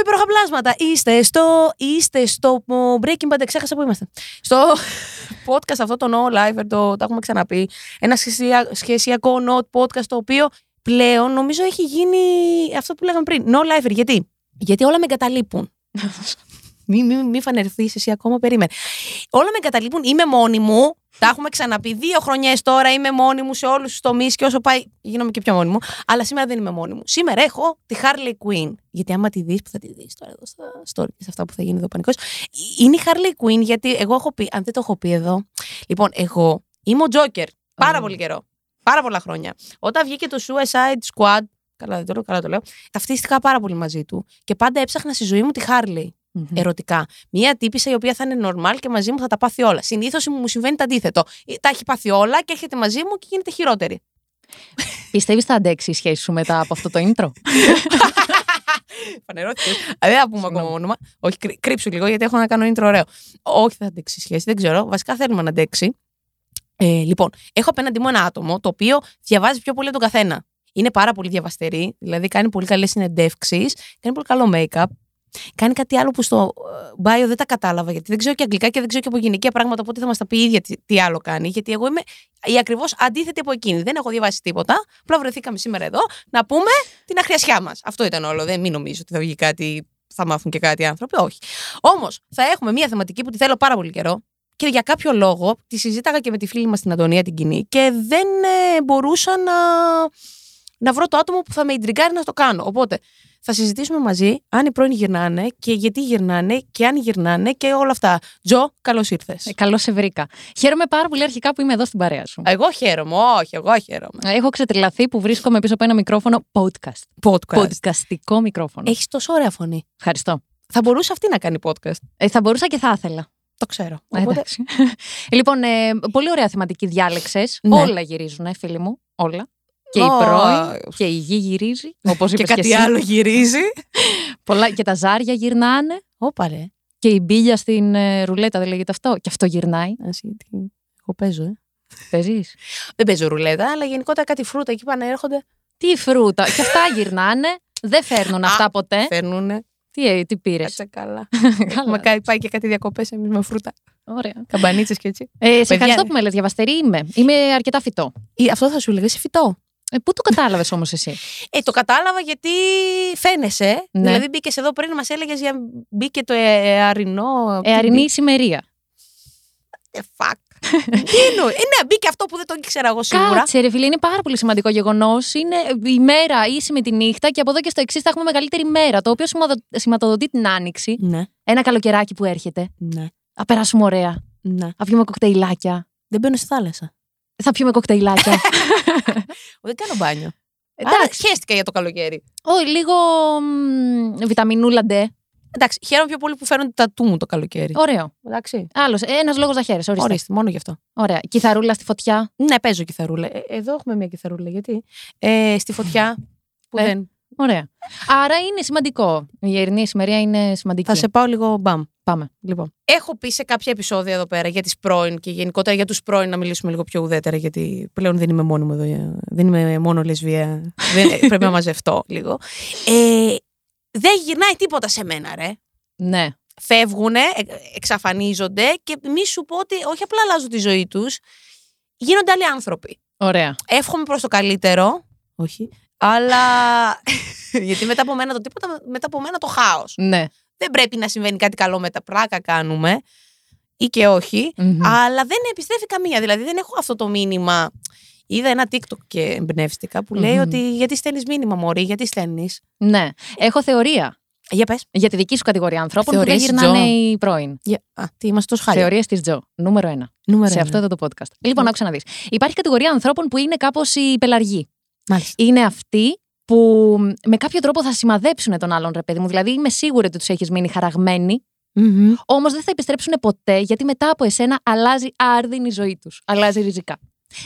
Υπέροχα πλάσματα. Είστε στο, είστε στο ο, Breaking Bad, ξέχασα που είμαστε. Στο podcast αυτό το No Lifer, το, το έχουμε ξαναπεί. Ένα σχεσια- σχεσιακό note podcast το οποίο πλέον νομίζω έχει γίνει αυτό που λέγαμε πριν. No Lifer, γιατί; Γιατί όλα με εγκαταλείπουν. Μη, μη, μη φανερθείς εσύ ακόμα, περίμενε. Όλα με εγκαταλείπουν, είμαι μόνη μου. Τα έχουμε ξαναπεί δύο χρονιές τώρα. Είμαι μόνη μου σε όλους τους τομείς και όσο πάει, γίνομαι και πιο μόνη μου. Αλλά σήμερα δεν είμαι μόνη μου. Σήμερα έχω τη Harley Quinn. Γιατί άμα τη δεις, που θα τη δεις τώρα εδώ στα story και σε αυτά που θα γίνει εδώ πανικός. Είναι η Harley Quinn, γιατί εγώ έχω πει, αν δεν το έχω πει εδώ. Λοιπόν, εγώ είμαι ο Joker. Πάρα πολύ καιρό. Πάρα πολλά χρόνια. Όταν βγήκε το Suicide Squad. Καλά, δεν το λέω, καλά το λέω. Ταυτίστηκα πάρα πολύ μαζί του και πάντα έψαχνα στη ζωή μου τη Harley ερωτικά. Μία τύπησα η οποία θα είναι normal και μαζί μου θα τα πάθει όλα. Συνήθως μου συμβαίνει το αντίθετο. Ε, Τα έχει πάθει όλα και έρχεται μαζί μου και γίνεται χειρότερη. Πιστεύεις θα αντέξει η σχέση σου μετά από αυτό το intro; Φανερώθηκε. Δεν θα πούμε ακόμα όνομα. Όχι, κρύ- κρύψου λίγο γιατί έχω να κάνω intro ωραίο. Όχι, θα αντέξει η σχέση. Δεν ξέρω. Βασικά θέλουμε να αντέξει. Ε, λοιπόν, έχω απέναντί μου ένα άτομο το οποίο διαβάζει πιο πολύ από τον καθένα. Είναι πάρα πολύ διαβαστερή, δηλαδή κάνει πολύ καλές συνεντεύξεις, κάνει πολύ καλό make-up. Κάνει κάτι άλλο που στο ε, bio δεν τα κατάλαβα, γιατί δεν ξέρω και αγγλικά και δεν ξέρω και από γυναικεία πράγματα, οπότε θα μας τα πει η ίδια τι, τι άλλο κάνει. Γιατί εγώ είμαι η ακριβώς αντίθετη από εκείνη. Δεν έχω διαβάσει τίποτα. Απλά βρεθήκαμε σήμερα εδώ να πούμε την αχριασιά μας. Αυτό ήταν όλο. Δεν μην νομίζω ότι θα βγει κάτι, θα μάθουν και κάτι οι άνθρωποι. Όχι. Όμως θα έχουμε μια θεματική που τη θέλω πάρα πολύ καιρό και για κάποιο λόγο τη συζήταγα και με τη φίλη μας την Αντωνία την κοινή και δεν ε, μπορούσα να, να βρω το άτομο που θα με ιντριγκάρει να το κάνω. Οπότε θα συζητήσουμε μαζί αν οι πρώην γυρνάνε και γιατί γυρνάνε και αν γυρνάνε και όλα αυτά. Τζο, καλώς ήρθες. Ε, Καλώς σε βρήκα. Χαίρομαι πάρα πολύ αρχικά που είμαι εδώ στην παρέα σου. Εγώ χαίρομαι, όχι, εγώ χαίρομαι. Έχω ξετρελαθεί που βρίσκομαι πίσω από ένα μικρόφωνο podcast. Podcast. Podcastικό μικρόφωνο. Έχεις τόσο ωραία φωνή. Ευχαριστώ. Θα μπορούσε αυτή να κάνει podcast. Ε, θα μπορούσα και θα ήθελα. Το ξέρω. Ε, Οπότε, εντάξει. λοιπόν, ε, πολύ ωραία θεματική διάλεξες. Ναι. Όλα γυρίζουν, ε, φίλοι μου. Όλα. Και Ω, η πρώην και η γη γυρίζει. Όπως είπες και και, κάτι εσύ. άλλο γυρίζει. Πολλά, και τα ζάρια γυρνάνε. Όπα ρε. Και η μπίλια στην ε, ρουλέτα δεν λέγεται αυτό. Και αυτό γυρνάει. Ας, γιατί Εγώ παίζω, ε. Παίζεις; Δεν παίζω ρουλέτα, αλλά γενικότερα κάτι φρούτα εκεί πάνε έρχονται. Τι φρούτα; και αυτά γυρνάνε. Δεν φέρνουν αυτά ποτέ. Φέρνουνε. Τι, ε, τι πήρες; Κάτσε καλά. Έχουμε κα- πάει και κάτι διακοπές εμείς με φρούτα. Ωραία. Καμπανίτσες και έτσι. Ε, σε Παιδιά, ευχαριστώ ναι. που με λες διαβαστερή είμαι. Είμαι αρκετά φυτό. Ή, αυτό θα σου έλεγα, είσαι φυτό. Ε, πού το κατάλαβες όμως εσύ; Ε, το κατάλαβα γιατί φαίνεσαι. Ναι. Δηλαδή μπήκες εδώ πριν, μας έλεγες για. Μπήκε το εαρινό. Ε, αρινή ησημερία. Ε, fuck. Τι εννοεί. Ε, ναι, μπήκε αυτό που δεν το ήξερα εγώ σίγουρα. Κάτσε, ρε φίλε, είναι πάρα πολύ σημαντικό γεγονός. Είναι η μέρα ίση με τη νύχτα και από εδώ και στο εξής θα έχουμε μεγαλύτερη μέρα. Το οποίο σηματοδο- σηματοδοτεί την άνοιξη. Ναι, Ένα καλοκαιράκι που έρχεται. ναι, Θα περάσουμε ωραία. ναι. Θα πιούμε κοκτέιλάκια. Δεν μπαίνω στη θάλασσα. Θα πιούμε κοκτέιλάκια. Δεν κάνω μπάνιο. Εντάξει. Άρα χαίστηκα για το καλοκαίρι. Όχι, λίγο μ, βιταμινούλα ντε. Εντάξει, χαίρομαι πιο πολύ που φέρνουν τα τού μου το καλοκαίρι. Ωραίο. Εντάξει. Άλλος, ένας λόγος να χαίρεσαι. Ορίστε. Ορίστε, μόνο γι' αυτό. Ωραία. Κιθαρούλα στη φωτιά. Ναι, παίζω κιθαρούλα. Ε, εδώ έχουμε μια κιθαρούλα. Γιατί; Ε, στη φωτιά. Που Ε, δεν. Ωραία. Άρα είναι σημαντικό. Η ερηνή ησημερία είναι σημαντική. Θα σε πάω λίγο μπαμ. Πάμε. Λοιπόν. Έχω πει σε κάποια επεισόδια εδώ πέρα για τις πρώην και γενικότερα για τους πρώην να μιλήσουμε λίγο πιο ουδέτερα, γιατί πλέον δεν είμαι μόνο μου εδώ. ε, Δεν είμαι μόνο λεσβία. δεν, ε, πρέπει να μαζευτώ λίγο. Ε, δεν γυρνάει τίποτα σε μένα, ρε. Ναι. Φεύγουνε, ε, εξαφανίζονται και μη σου πω ότι όχι απλά αλλάζουν τη ζωή τους, γίνονται άλλοι άνθρωποι. Ωραία. Εύχομαι προς το καλύτερο. Όχι. Αλλά. γιατί μετά από μένα το τίποτα, μετά από μένα το χάος. Ναι. Δεν πρέπει να συμβαίνει κάτι καλό με τα πράκα κάνουμε. Ή και όχι. Μμμ. Αλλά δεν επιστρέφει καμία. Δηλαδή δεν έχω αυτό το μήνυμα. Είδα ένα TikTok και εμπνεύστηκα που λέει Μμμ. ότι γιατί στέλνεις μήνυμα, Μωρή, γιατί στέλνεις; Ναι. Έχω θεωρία Για πες. για τη δική σου κατηγορία ανθρώπων Θεωρίες, που δεν γυρνάνε Τζο. οι πρώην. Για... Α, τι είμαστε τόσο χάρη. Θεωρίες της Τζο. Νούμερο ένα. Νούμερο σε ένα. αυτό εδώ το podcast. Λοιπόν, άκουσα να δει. Υπάρχει κατηγορία ανθρώπων που είναι κάπως οι πελαργοί. Μάλιστα. Είναι αυτοί που με κάποιο τρόπο θα σημαδέψουν τον άλλον ρε παιδί μου. Δηλαδή, είμαι σίγουρη ότι τους έχεις μείνει χαραγμένοι Μμμ. Όμως δεν θα επιστρέψουν ποτέ, γιατί μετά από εσένα αλλάζει άρδιν η ζωή τους. Αλλάζει ριζικά.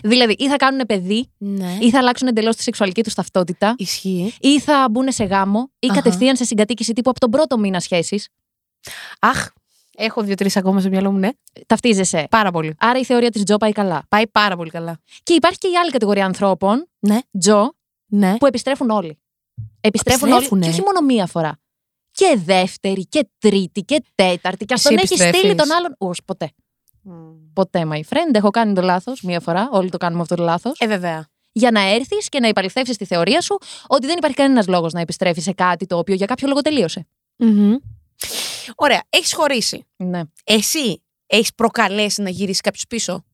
Δηλαδή, ή θα κάνουν παιδί, Ναι. ή θα αλλάξουν εντελώς τη σεξουαλική τους ταυτότητα, Ισχύει. ή θα μπουν σε γάμο, ή Αχα. κατευθείαν σε συγκατοίκηση τύπου από τον πρώτο μήνα σχέσης. Αχ, έχω δύο-τρεις ακόμα στο μυαλό μου, ναι. Ταυτίζεσαι. Πάρα πολύ. Άρα η θεωρία της Τζο πάει καλά. Πάει πάρα πολύ καλά. Και υπάρχει και η άλλη κατηγορία ανθρώπων, Ναι. Τζο, Ναι. που επιστρέφουν όλοι. Επιστρέφουν όλοι. Επιστρέφουνε. Και όχι μόνο μία φορά. Και δεύτερη, και τρίτη, και τέταρτη. Και Εσύ αυτόν έχεις επιστρέφεις. στείλει τον άλλον. Ούς, ποτέ. Ποτέ, my friend. Έχω κάνει το λάθος μία φορά. Όλοι το κάνουμε αυτό το λάθος. Ε, βέβαια. Για να έρθεις και να υπαλληθεύσεις τη θεωρία σου ότι δεν υπάρχει κανένας λόγος να επιστρέφεις σε κάτι το οποίο για κάποιο λόγο τελείωσε. Μμμ. Ωραία. Έχεις χωρίσει. Ναι. Εσύ έχεις προκαλέσει να γυρίσεις κάποιος πίσω;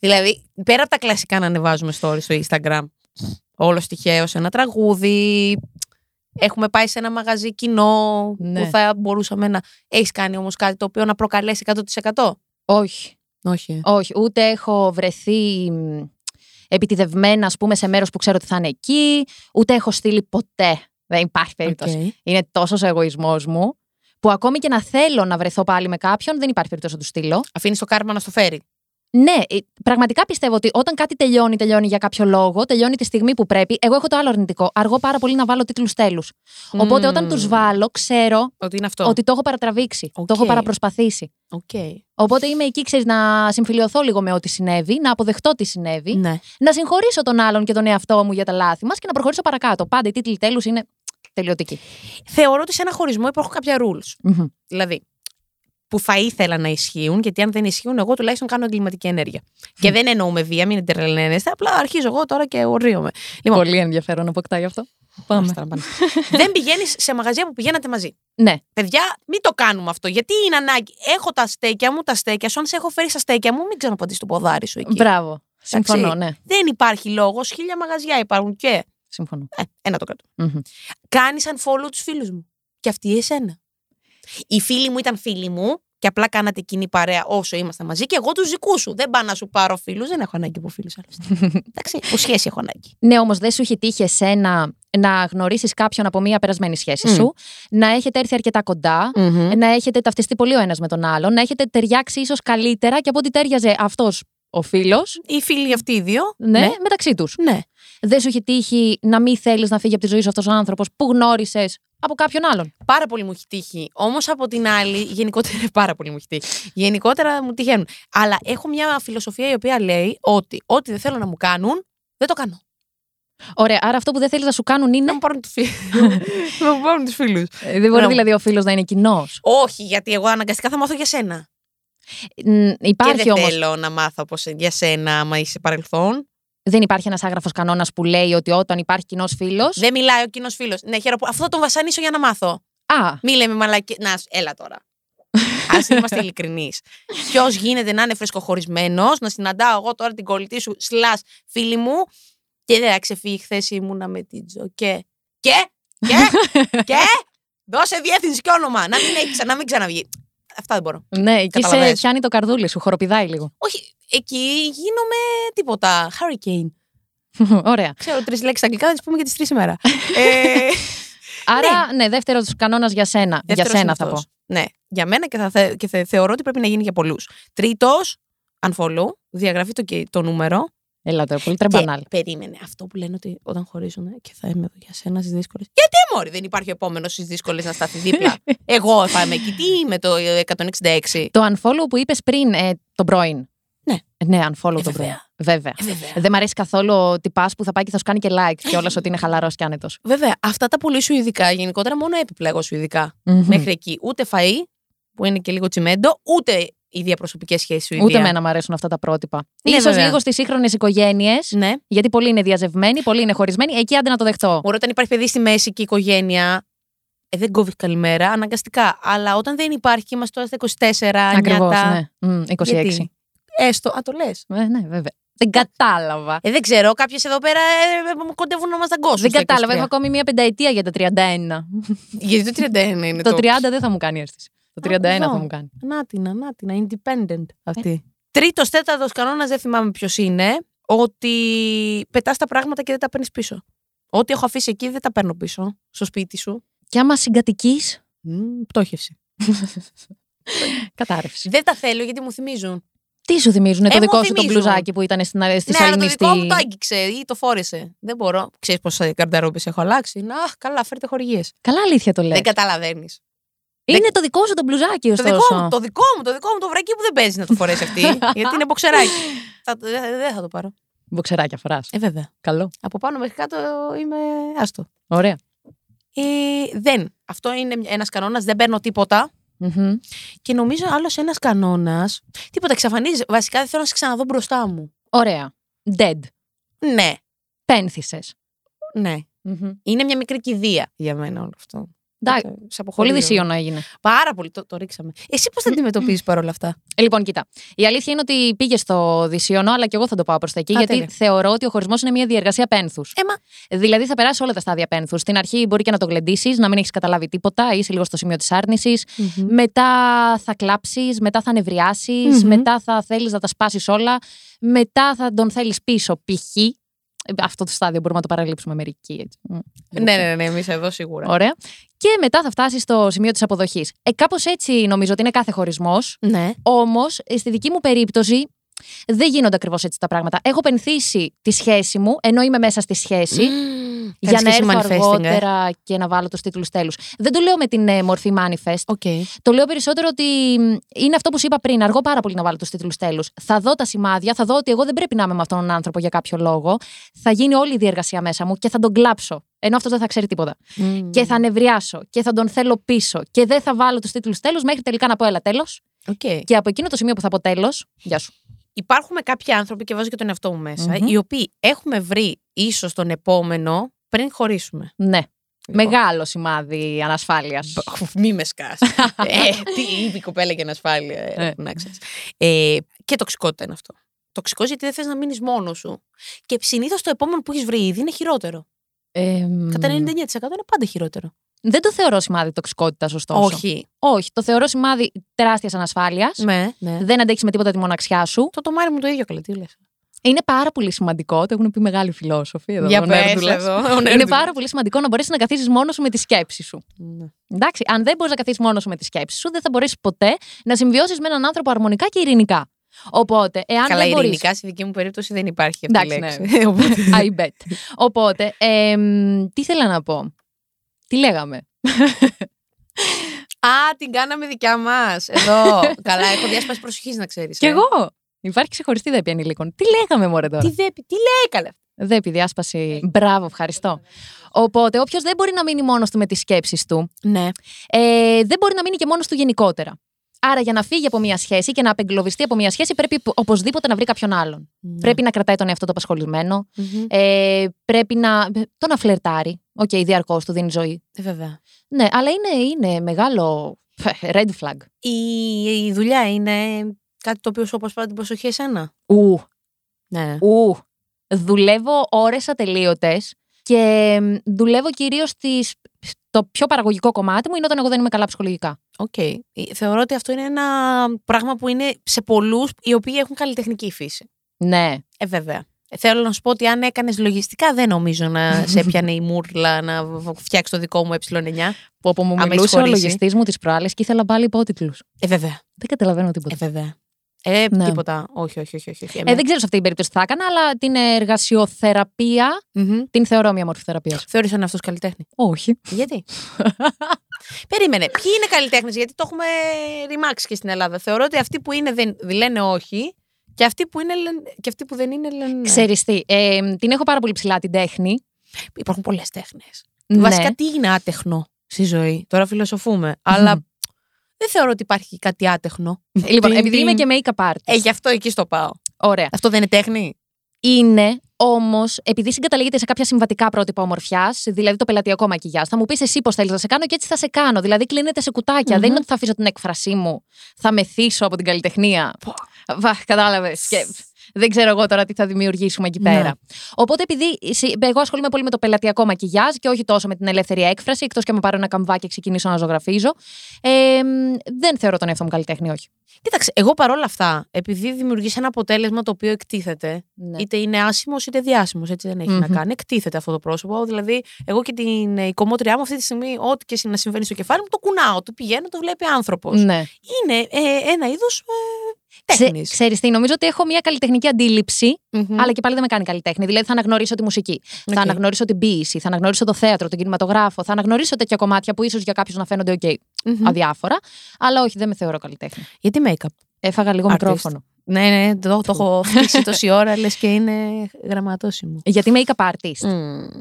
δηλαδή, πέρα από τα κλασικά να ανεβάζουμε stories στο Instagram, όλο τυχαίο, ένα τραγούδι. Έχουμε πάει σε ένα μαγαζί κοινό Ναι. που θα μπορούσαμε να. Έχεις κάνει όμως κάτι το οποίο να προκαλέσει 100%. Όχι. Όχι. Όχι. Ούτε έχω βρεθεί μ, επιτιδευμένα, ας πούμε, σε μέρος που ξέρω ότι θα είναι εκεί. Ούτε έχω στείλει ποτέ. Δεν υπάρχει περίπτωση. Είναι τόσος ο εγωισμός μου, που ακόμη και να θέλω να βρεθώ πάλι με κάποιον, δεν υπάρχει περίπτωση να του στείλω. Αφήνεις το κάρμα να στο φέρει. Ναι, ε, πραγματικά πιστεύω ότι όταν κάτι τελειώνει, τελειώνει για κάποιο λόγο, τελειώνει τη στιγμή που πρέπει. Εγώ έχω το άλλο αρνητικό. Αργώ πάρα πολύ να βάλω τίτλους τέλους. Οπότε όταν Μμμ. του βάλω, ξέρω Ότι είναι αυτό. ότι το έχω παρατραβήξει. Οκ. Το έχω παραπροσπαθήσει. Οκ. Οπότε είμαι εκεί, ξέρεις, να συμφιλιωθώ λίγο με ό,τι συνέβη, να αποδεχτώ τι συνέβη, Ναι. να συγχωρήσω τον άλλον και τον εαυτό μου για τα λάθη μας και να προχωρήσω παρακάτω. Πάντα οι τίτλοι τέλους είναι τελειωτικοί. Θεωρώ ότι σε ένα χωρισμό υπάρχουν κάποια rules. Μμμ. Δηλαδή, που θα ήθελα να ισχύουν, γιατί αν δεν ισχύουν, εγώ τουλάχιστον κάνω εγκληματική ενέργεια. Και δεν εννοούμε βία, μην τρελαίνεστε. Απλά αρχίζω εγώ τώρα και ορίομαι. Λοιπόν, Πολύ ενδιαφέρον αποκτάει αυτό. Πάμε. Άστα να πάνε. δεν πηγαίνεις σε μαγαζιά που πηγαίνατε μαζί. Ναι. Παιδιά, μην το κάνουμε αυτό. Γιατί είναι ανάγκη. Έχω τα στέκια μου, τα στέκια σου. Αν σε έχω φέρει στα στέκια μου, μην ξαναπαντήσει το ποδάρι σου εκεί. Μπράβο. Συμφωνώ, ναι. Δεν υπάρχει λόγος. Χίλια μαγαζιά υπάρχουν και. Συμφωνώ. Ε, ένα το κάτω. Μμμ. Κάνεις unfollow τους φίλους μου. Και αυτοί εσένα. Οι φίλοι μου ήταν φίλοι μου και απλά κάνατε κοινή παρέα όσο ήμασταν μαζί και εγώ τους δικούς σου. Δεν πάω να σου πάρω φίλους, δεν έχω ανάγκη από φίλους άλλωστε. Εντάξει, που σχέση έχω ανάγκη. Ναι, όμως δεν σου έχει τύχει εσένα να γνωρίσεις κάποιον από μία περασμένη σχέση Μμ. σου, να έχετε έρθει αρκετά κοντά, να έχετε ταυτιστεί πολύ ο ένας με τον άλλον, να έχετε ταιριάξει ίσως καλύτερα και από ό,τι τέριαζε αυτός ο φίλος. Οι φίλοι αυτοί οι δύο. Ναι, μεταξύ τους. ναι. Δεν σου έχει τύχει να μην θέλεις να φύγει από τη ζωή σου αυτός ο άνθρωπος που γνώρισες από κάποιον άλλον. Πάρα πολύ μου έχει τύχει. Όμως από την άλλη, γενικότερα πάρα πολύ μου έχει τύχει. Γενικότερα μου τυχαίνουν. Αλλά έχω μια φιλοσοφία η οποία λέει ότι ό,τι δεν θέλω να μου κάνουν, δεν το κάνω. Ωραία, άρα αυτό που δεν θέλεις να σου κάνουν είναι. Να μου πάρουν τους φίλου. να μου πάρουν τους φίλους. Ε, Δεν μπορεί Μπράβο. δηλαδή ο φίλος να είναι κοινός. Όχι, γιατί εγώ αναγκαστικά θα μάθω για σένα. και Υπάρχει δεν όμω. θέλω να μάθω πως για σένα, άμα είσαι παρελθόν. Δεν υπάρχει ένας άγραφος κανόνας που λέει ότι όταν υπάρχει κοινός φίλο. Δεν μιλάει ο κοινός φίλος. Ναι, χαίρομαι που αυτό θα τον βασανίσω για να μάθω. Α, Μη λέμε μαλακή. Να, σ- έλα τώρα. Α είμαστε ειλικρινείς. Ποιος γίνεται να είναι φρεσκοχωρισμένος, να συναντάω εγώ τώρα την κολλητή σου, σλά φίλη μου, και δεν θα ξεφύγει. Χθες ήμουνα με την Τζο. Και. Και. Και. και. Δώσε διεύθυνση και όνομα. Να μην, έχει, να μην ξαναβγεί. Αυτά δεν μπορώ. ναι, εκεί σε Καταλαβαίνεις. πιάνει το καρδούλι σου, χοροπηδάει λίγο. Όχι, εκεί γίνομαι τίποτα. Hurricane. Ωραία. Ξέρω τρεις λέξεις αγγλικά, θα τις πούμε και τις τρεις ημέρα. ε, Άρα, ναι, δεύτερος κανόνας για σένα. για δεύτερος σένα είναι θα πω. αυτός. Ναι, για μένα και, θα, θε- και θε- θεωρώ ότι πρέπει να γίνει για πολλούς. Τρίτος, unfollow, διαγραφή το, και- το νούμερο. Έλα τώρα, πολύ τρεμπανάλ. Και περίμενε αυτό που λένε ότι όταν χωρίζουν ε, και θα είμαι εδώ για σένα στις δύσκολες. Γιατί μόρι, δεν υπάρχει ο επόμενος στις δύσκολες να σταθεί δίπλα; Εγώ θα είμαι εκεί. Τι είμαι το ε, 166. Το unfollow που είπες πριν, ε, τον πρώην. Ναι. Ε, Ναι, unfollow Ε, τον πρώην. βέβαια. Βέβαια. Ε, βέβαια. Δεν μ' αρέσει καθόλου ο τυπάς που θα πάει και θα σου κάνει και like κιόλας ότι είναι χαλαρός και άνετος. Βέβαια, αυτά τα πολύ σου ειδικά, γενικότερα μόνο έπιπλα εγώ σου ειδικά. Μέχρι εκεί. Ούτε φαΐ, που είναι και λίγο τσιμέντο, ούτε οι διαπροσωπικέ σχέσει σου Ούτε εμένα μου αρέσουν αυτά τα πρότυπα. Ναι, Ίσως βέβαια. λίγο στις σύγχρονες οικογένειες, Ναι. γιατί πολλοί είναι διαζευμένοι, πολλοί είναι χωρισμένοι. Εκεί άντε να το δεχτώ. Μπορεί όταν υπάρχει παιδί στη μέση και η οικογένεια. Ε, δεν κόβει καλημέρα, αναγκαστικά. Αλλά όταν δεν υπάρχει και είμαστε τώρα στα 24, Ακριβώς, νιάτα, ναι. Μμ, 26. Γιατί; Έστω, α το λες. Ε, ναι, βέβαια. Δεν κατάλαβα. Ε, δεν ξέρω, κάποιες εδώ πέρα ε, ε, μου κοντεύουν να μας δαγκώσουν. Δεν στα κατάλαβα. 23. Έχω ακόμη μία πενταετία για τα 31. Γιατί το 31 είναι το το. 30 δεν θα μου κάνει αίσθηση. Το 31 εδώ. θα μου κάνει. Νάτινα, νάτινα, independent αυτή. Τρίτος, τέταρτος κανόνας, δεν θυμάμαι ποιος είναι, ότι πετάς τα πράγματα και δεν τα παίρνεις πίσω. Ό,τι έχω αφήσει εκεί δεν τα παίρνω πίσω, στο σπίτι σου. Και άμα συγκατοικείς; Μμ, πτώχευση. Κατάρρευση. Δεν τα θέλω γιατί μου θυμίζουν. Τι σου θυμίζουν, Ε, το μου δικό σου το θυμίζουν. μπλουζάκι που ήταν στην, στη ναι, αλλά το Σαλήνη. δικό μου στη- το άγγιξε ή το φόρεσε. Δεν μπορώ. Ξέρεις πόσε καρνταρόμπε έχω αλλάξει; Να, αχ, καλά, φέρτε χορηγίες. Καλά, αλήθεια το λες. Δεν καταλαβαίνεις. Είναι το δικό σου το μπλουζάκι, Το ωστόσο. δικό, μου, το δικό μου, το δικό μου το βρακί που δεν παίζει να το φορέσει αυτή. γιατί είναι μποξεράκι. Θα- Δεν δεν θα το πάρω. Μποξεράκια φοράς. Ε, βέβαια. Καλό. Από πάνω μέχρι κάτω είμαι άστο. Ωραία. Ε, δεν. Αυτό είναι ένας κανόνας. Δεν παίρνω τίποτα. Μμμ. Και νομίζω άλλος ένας κανόνας. Τίποτα εξαφανίζεις. Βασικά δεν θέλω να σε ξαναδώ μπροστά μου. Ωραία. Dead. Ναι, Πένθησε. ναι. Είναι μια μικρή κηδεία για μένα όλο αυτό. Εντάξει. Ε, σε Πολύ αποχωρίζω. δυσίωνο έγινε. Πάρα πολύ. Το, το ρίξαμε. Εσύ πώς θα αντιμετωπίζεις παρόλα αυτά; Ε, Λοιπόν, κοίτα. Η αλήθεια είναι ότι πήγε στο Δυσίωνο, αλλά και εγώ θα το πάω προς τα εκεί, Α, γιατί τέλεια. θεωρώ ότι ο χωρισμός είναι μια διεργασία πένθους. Έμα. Δηλαδή θα περάσει όλα τα στάδια πένθους. Στην αρχή μπορεί και να το γλεντήσεις, να μην έχεις καταλάβει τίποτα, είσαι λίγο στο σημείο της άρνησης. Μετά θα κλάψεις, μετά θα νευριάσεις, Μμμ. μετά θα θέλεις να τα σπάσεις όλα. Μετά θα τον θέλεις πίσω, π.χ. Ε, Αυτό το στάδιο μπορούμε να το παραλείψουμε μερικοί. Έτσι. Μ, λίγο Ναι, πιο- ναι, ναι, εμείς εδώ σίγουρα. Ωραία. Και μετά θα φτάσει στο σημείο της αποδοχής. Ε, Κάπως έτσι νομίζω ότι είναι κάθε χωρισμός. Ναι. Όμως, στη δική μου περίπτωση, δεν γίνονται ακριβώς έτσι τα πράγματα. Έχω πενθήσει τη σχέση μου, ενώ είμαι μέσα στη σχέση, για να έρθω ε. αργότερα και να βάλω τους τίτλους τέλους. Δεν το λέω με την ε, μορφή manifest. OK. Το λέω περισσότερο ότι μ, είναι αυτό που σου είπα πριν. Αργώ πάρα πολύ να βάλω τους τίτλους τέλους. Θα δω τα σημάδια, θα δω ότι εγώ δεν πρέπει να είμαι με αυτόν τον άνθρωπο για κάποιο λόγο. Θα γίνει όλη η διεργασία μέσα μου και θα τον κλάψω. Ενώ αυτό δεν θα ξέρει τίποτα. Και θα νευριάσω και θα τον θέλω πίσω. Και δεν θα βάλω τους τίτλους τέλους μέχρι τελικά να πω έλα τέλος. Οκ. Και από εκείνο το σημείο που θα πω τέλος. Γεια σου. Υπάρχουν κάποιοι άνθρωποι, και βάζω και τον εαυτό μου μέσα, Μμμ. οι οποίοι έχουμε βρει ίσως τον επόμενο πριν χωρίσουμε. Ναι. Λοιπόν. Μεγάλο σημάδι ανασφάλειας. Μη με σκάς. ε, τι είπε η κοπέλα για ανασφάλεια. Ε, Ε. να ξέρεις. ε, και τοξικότητα είναι αυτό. Τοξικό γιατί δεν θες να μείνεις μόνος σου. Και συνήθως το επόμενο που έχεις βρει ήδη είναι χειρότερο. Κατά 99% είναι πάντα χειρότερο. Δεν το θεωρώ σημάδι τοξικότητας, ωστόσο. Όχι. Όχι. Το θεωρώ σημάδι τεράστιας ανασφάλειας. Ναι, ναι. Δεν αντέχεις με τίποτα τη μοναξιά σου. Το τομάρι μου το ίδιο καλά, τι λες. Είναι πάρα πολύ σημαντικό. Το έχουν πει μεγάλοι φιλόσοφοι εδώ. Για ο πες Νέρντουλας. εδώ, ο Είναι Νέρντουλας. πάρα πολύ σημαντικό να μπορέσεις να καθίσεις μόνος σου με τη σκέψη σου. Ναι. Εντάξει, αν δεν μπορείς να καθίσεις μόνος σου με τη σκέψη σου, δεν θα μπορέσεις ποτέ να συμβιώσεις με έναν άνθρωπο αρμονικά και ειρηνικά. Οπότε, εάν Καλά, δεν μπορείς... ειρηνικά στη δική μου περίπτωση δεν υπάρχει αυτή η Εντάξει, λέξη. Οπότε- I bet. Οπότε, εμ, τι θέλω να πω. Τι λέγαμε. Α, την κάναμε δικιά μα. Εδώ. Καλά, έχω διάσπαση προσοχή να ξέρει. Κι εγώ. Υπάρχει ξεχωριστή δέπη ανηλίκων. Τι λέγαμε, Μωρέ τώρα. Τι, δέπει, τι λέει καλά. Δέπη, διάσπαση. Μπράβο, ευχαριστώ. Οπότε, όποιο δεν μπορεί να μείνει μόνο του με τι σκέψει του, Ναι. ε, δεν μπορεί να μείνει και μόνο του γενικότερα. Άρα, για να φύγει από μια σχέση και να απεγκλωβιστεί από μια σχέση, πρέπει οπ- οπωσδήποτε να βρει κάποιον άλλον. Πρέπει να κρατάει τον εαυτό του απασχολημένο. Μμμ. Ε, πρέπει να. το να φλερτάρει. OK, okay, διαρκώς του δίνει ζωή. Ε, βέβαια. Ναι, αλλά είναι, είναι μεγάλο red flag. Η, η δουλειά είναι κάτι το οποίο σου αποσπά την προσοχή εσένα. Ου, Ναι. ου. Δουλεύω ώρες ατελείωτες και μ, δουλεύω κυρίως στις... Το πιο παραγωγικό κομμάτι μου είναι όταν εγώ δεν είμαι καλά ψυχολογικά. Οκ. Ε, Θεωρώ ότι αυτό είναι ένα πράγμα που είναι σε πολλούς οι οποίοι έχουν καλλιτεχνική φύση. Ναι. Ε, βέβαια. Ε, Θέλω να σου πω ότι αν έκανες λογιστικά, δεν νομίζω να σε έπιανε η μούρλα να φτιάξεις το δικό μου ε9. Που από μου Άμα έχεις μιλούσε ο χωρίσει. λογιστής μου τις προάλλες και ήθελα πάλι υπότιτλους. Ε, βέβαια. Δεν καταλαβαίνω τίποτα. Ε, βέβαια. Ε, Ναι. τίποτα. Όχι, όχι, όχι. όχι, όχι. Ε, δεν ξέρω σε αυτή την περίπτωση τι θα έκανα, αλλά την εργασιοθεραπεία Μμμ. την θεωρώ μια μορφή θεραπείας. Θεώρησε ένα αυτό καλλιτέχνη. Όχι. Γιατί; Περίμενε. Ποιοι είναι καλλιτέχνες, γιατί το έχουμε ρημάξει και στην Ελλάδα. Θεωρώ ότι αυτοί που είναι δεν λένε όχι και αυτοί που, είναι, λένε- και αυτοί που δεν είναι λένε. ναι. Ξέρεις τι, ε, την έχω πάρα πολύ ψηλά την τέχνη. Υπάρχουν πολλές τέχνες. Ναι. Βασικά, τι είναι άτεχνο στη ζωή; Τώρα φιλοσοφούμε. Αλλά δεν θεωρώ ότι υπάρχει κάτι άτεχνο. Λοιπόν, Τι- επειδή τι- είμαι και make-up artist. Ε, γι' αυτό εκεί στο πάω. Ωραία. Αυτό δεν είναι τέχνη; Είναι όμως, επειδή συγκαταλέγεται σε κάποια συμβατικά πρότυπα ομορφιάς, δηλαδή το πελατειακό μακιγιάζ, θα μου πεις εσύ πώς θέλεις να σε κάνω και έτσι θα σε κάνω. Δηλαδή κλείνεται σε κουτάκια. Μμμ. Δεν είναι ότι θα αφήσω την έκφρασή μου, θα μεθύσω από την καλλιτεχνία. Βα, κατάλαβες. Και Δεν ξέρω εγώ τώρα τι θα δημιουργήσουμε εκεί Ναι. πέρα. Οπότε, επειδή συ- εγώ ασχολούμαι πολύ με το πελατειακό μακιγιάζ και όχι τόσο με την ελεύθερη έκφραση, εκτός και με πάρω ένα καμβάκι και ξεκινήσω να ζωγραφίζω, ε, μ, δεν θεωρώ τον εαυτό μου καλλιτέχνη, όχι. Κοίταξε, εγώ παρόλα αυτά, επειδή δημιουργείς ένα αποτέλεσμα το οποίο εκτίθεται, Ναι. είτε είναι άσημος είτε διάσημος, έτσι δεν έχει να Μμμ. κάνει. Εκτίθεται αυτό το πρόσωπο. Δηλαδή, εγώ και την ε, η κομμότριά μου αυτή τη στιγμή, ό,τι και να συμβαίνει στο κεφάλι μου, το κουνάω. Το πηγαίνω, το βλέπει άνθρωπος. Ναι. Είναι ε, ένα είδος ε, Ξέ, τέχνης. ξέρεις τι, νομίζω ότι έχω μια καλλιτεχνική αντίληψη, αλλά και πάλι δεν με κάνει καλλιτέχνη. Δηλαδή θα αναγνωρίσω τη μουσική, Οκ. θα αναγνωρίσω την ποίηση, θα αναγνωρίσω το θέατρο, τον κινηματογράφο, θα αναγνωρίσω τέτοια κομμάτια που ίσως για κάποιους να φαίνονται OK, αδιάφορα. Αλλά όχι, δεν με θεωρώ καλλιτέχνη. Γιατί make-up; Έφαγα λίγο Artist. μικρόφωνο. Ναι, ναι, το, το έχω φτύσει τόση ώρα, λες και είναι γραμματόσημο. Γιατί make-up artist. Mm.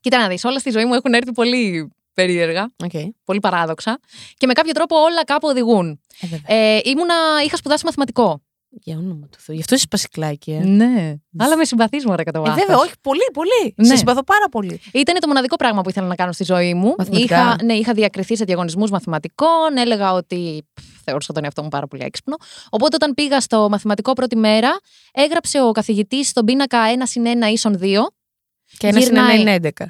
Κοίτα να δεις, όλα στη ζωή μου έχουν έρθει πολύ περίεργα, Okay. πολύ παράδοξα και με κάποιο τρόπο όλα κάπου οδηγούν. Ε, βέβαια. Ε, ήμουνα, είχα σπουδάσει μαθηματικό. Για όνομα του Θεού. Γι' αυτό είσαι πασικλάκι, ε. Ναι. Αλλά με συμπαθεί μου, ρε κατά Ε, βάθος. βέβαια, όχι, πολύ, πολύ. Ναι. Σε συμπαθώ πάρα πολύ. Ήταν το μοναδικό πράγμα που ήθελα να κάνω στη ζωή μου. Μαθηματικά. Είχα, ναι, είχα διακριθεί σε διαγωνισμούς μαθηματικών. Έλεγα ότι πφ, θεώρησα τον εαυτό μου πάρα πολύ έξυπνο. Οπότε όταν πήγα στο μαθηματικό πρώτη μέρα, έγραψε ο καθηγητής στον πίνακα 1 συν 1 ίσον 2. Και ένα Γυρνάει. είναι ένα είναι 11.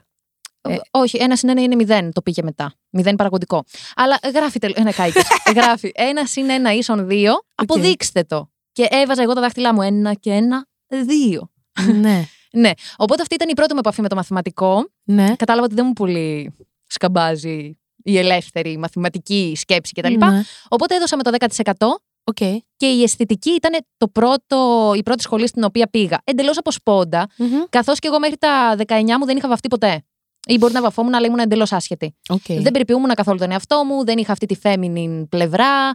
Ε. Όχι, 1 συν 1 είναι 0, το πήγε μετά. 0 παραγωγικό. Αλλά γράφει τελ... ναι, κάηκες. γράφει 1 συν 1 ίσον 2. Αποδείξτε το. Και έβαζα εγώ τα δάχτυλά μου 1 και 1, 2. ναι. Ναι. Οπότε αυτή ήταν η πρώτη μου επαφή με το μαθηματικό. Ναι. κατάλαβα ότι δεν μου πολύ σκαμπάζει η ελεύθερη μαθηματική σκέψη κτλ. Ναι. Οπότε έδωσα με το 10% Οκ. και η αισθητική ήταν το πρώτο, η πρώτη σχολή στην οποία πήγα. Εντελώς από σπόντα, Μμμ. καθώς και εγώ μέχρι τα 19 μου δεν είχα βαφτεί ποτέ. Ή μπορεί να βαφόμουν, αλλά ήμουν εντελώς άσχετη. Οκ. Δεν περιποιούμουν καθόλου τον εαυτό μου, δεν είχα αυτή τη feminine πλευρά.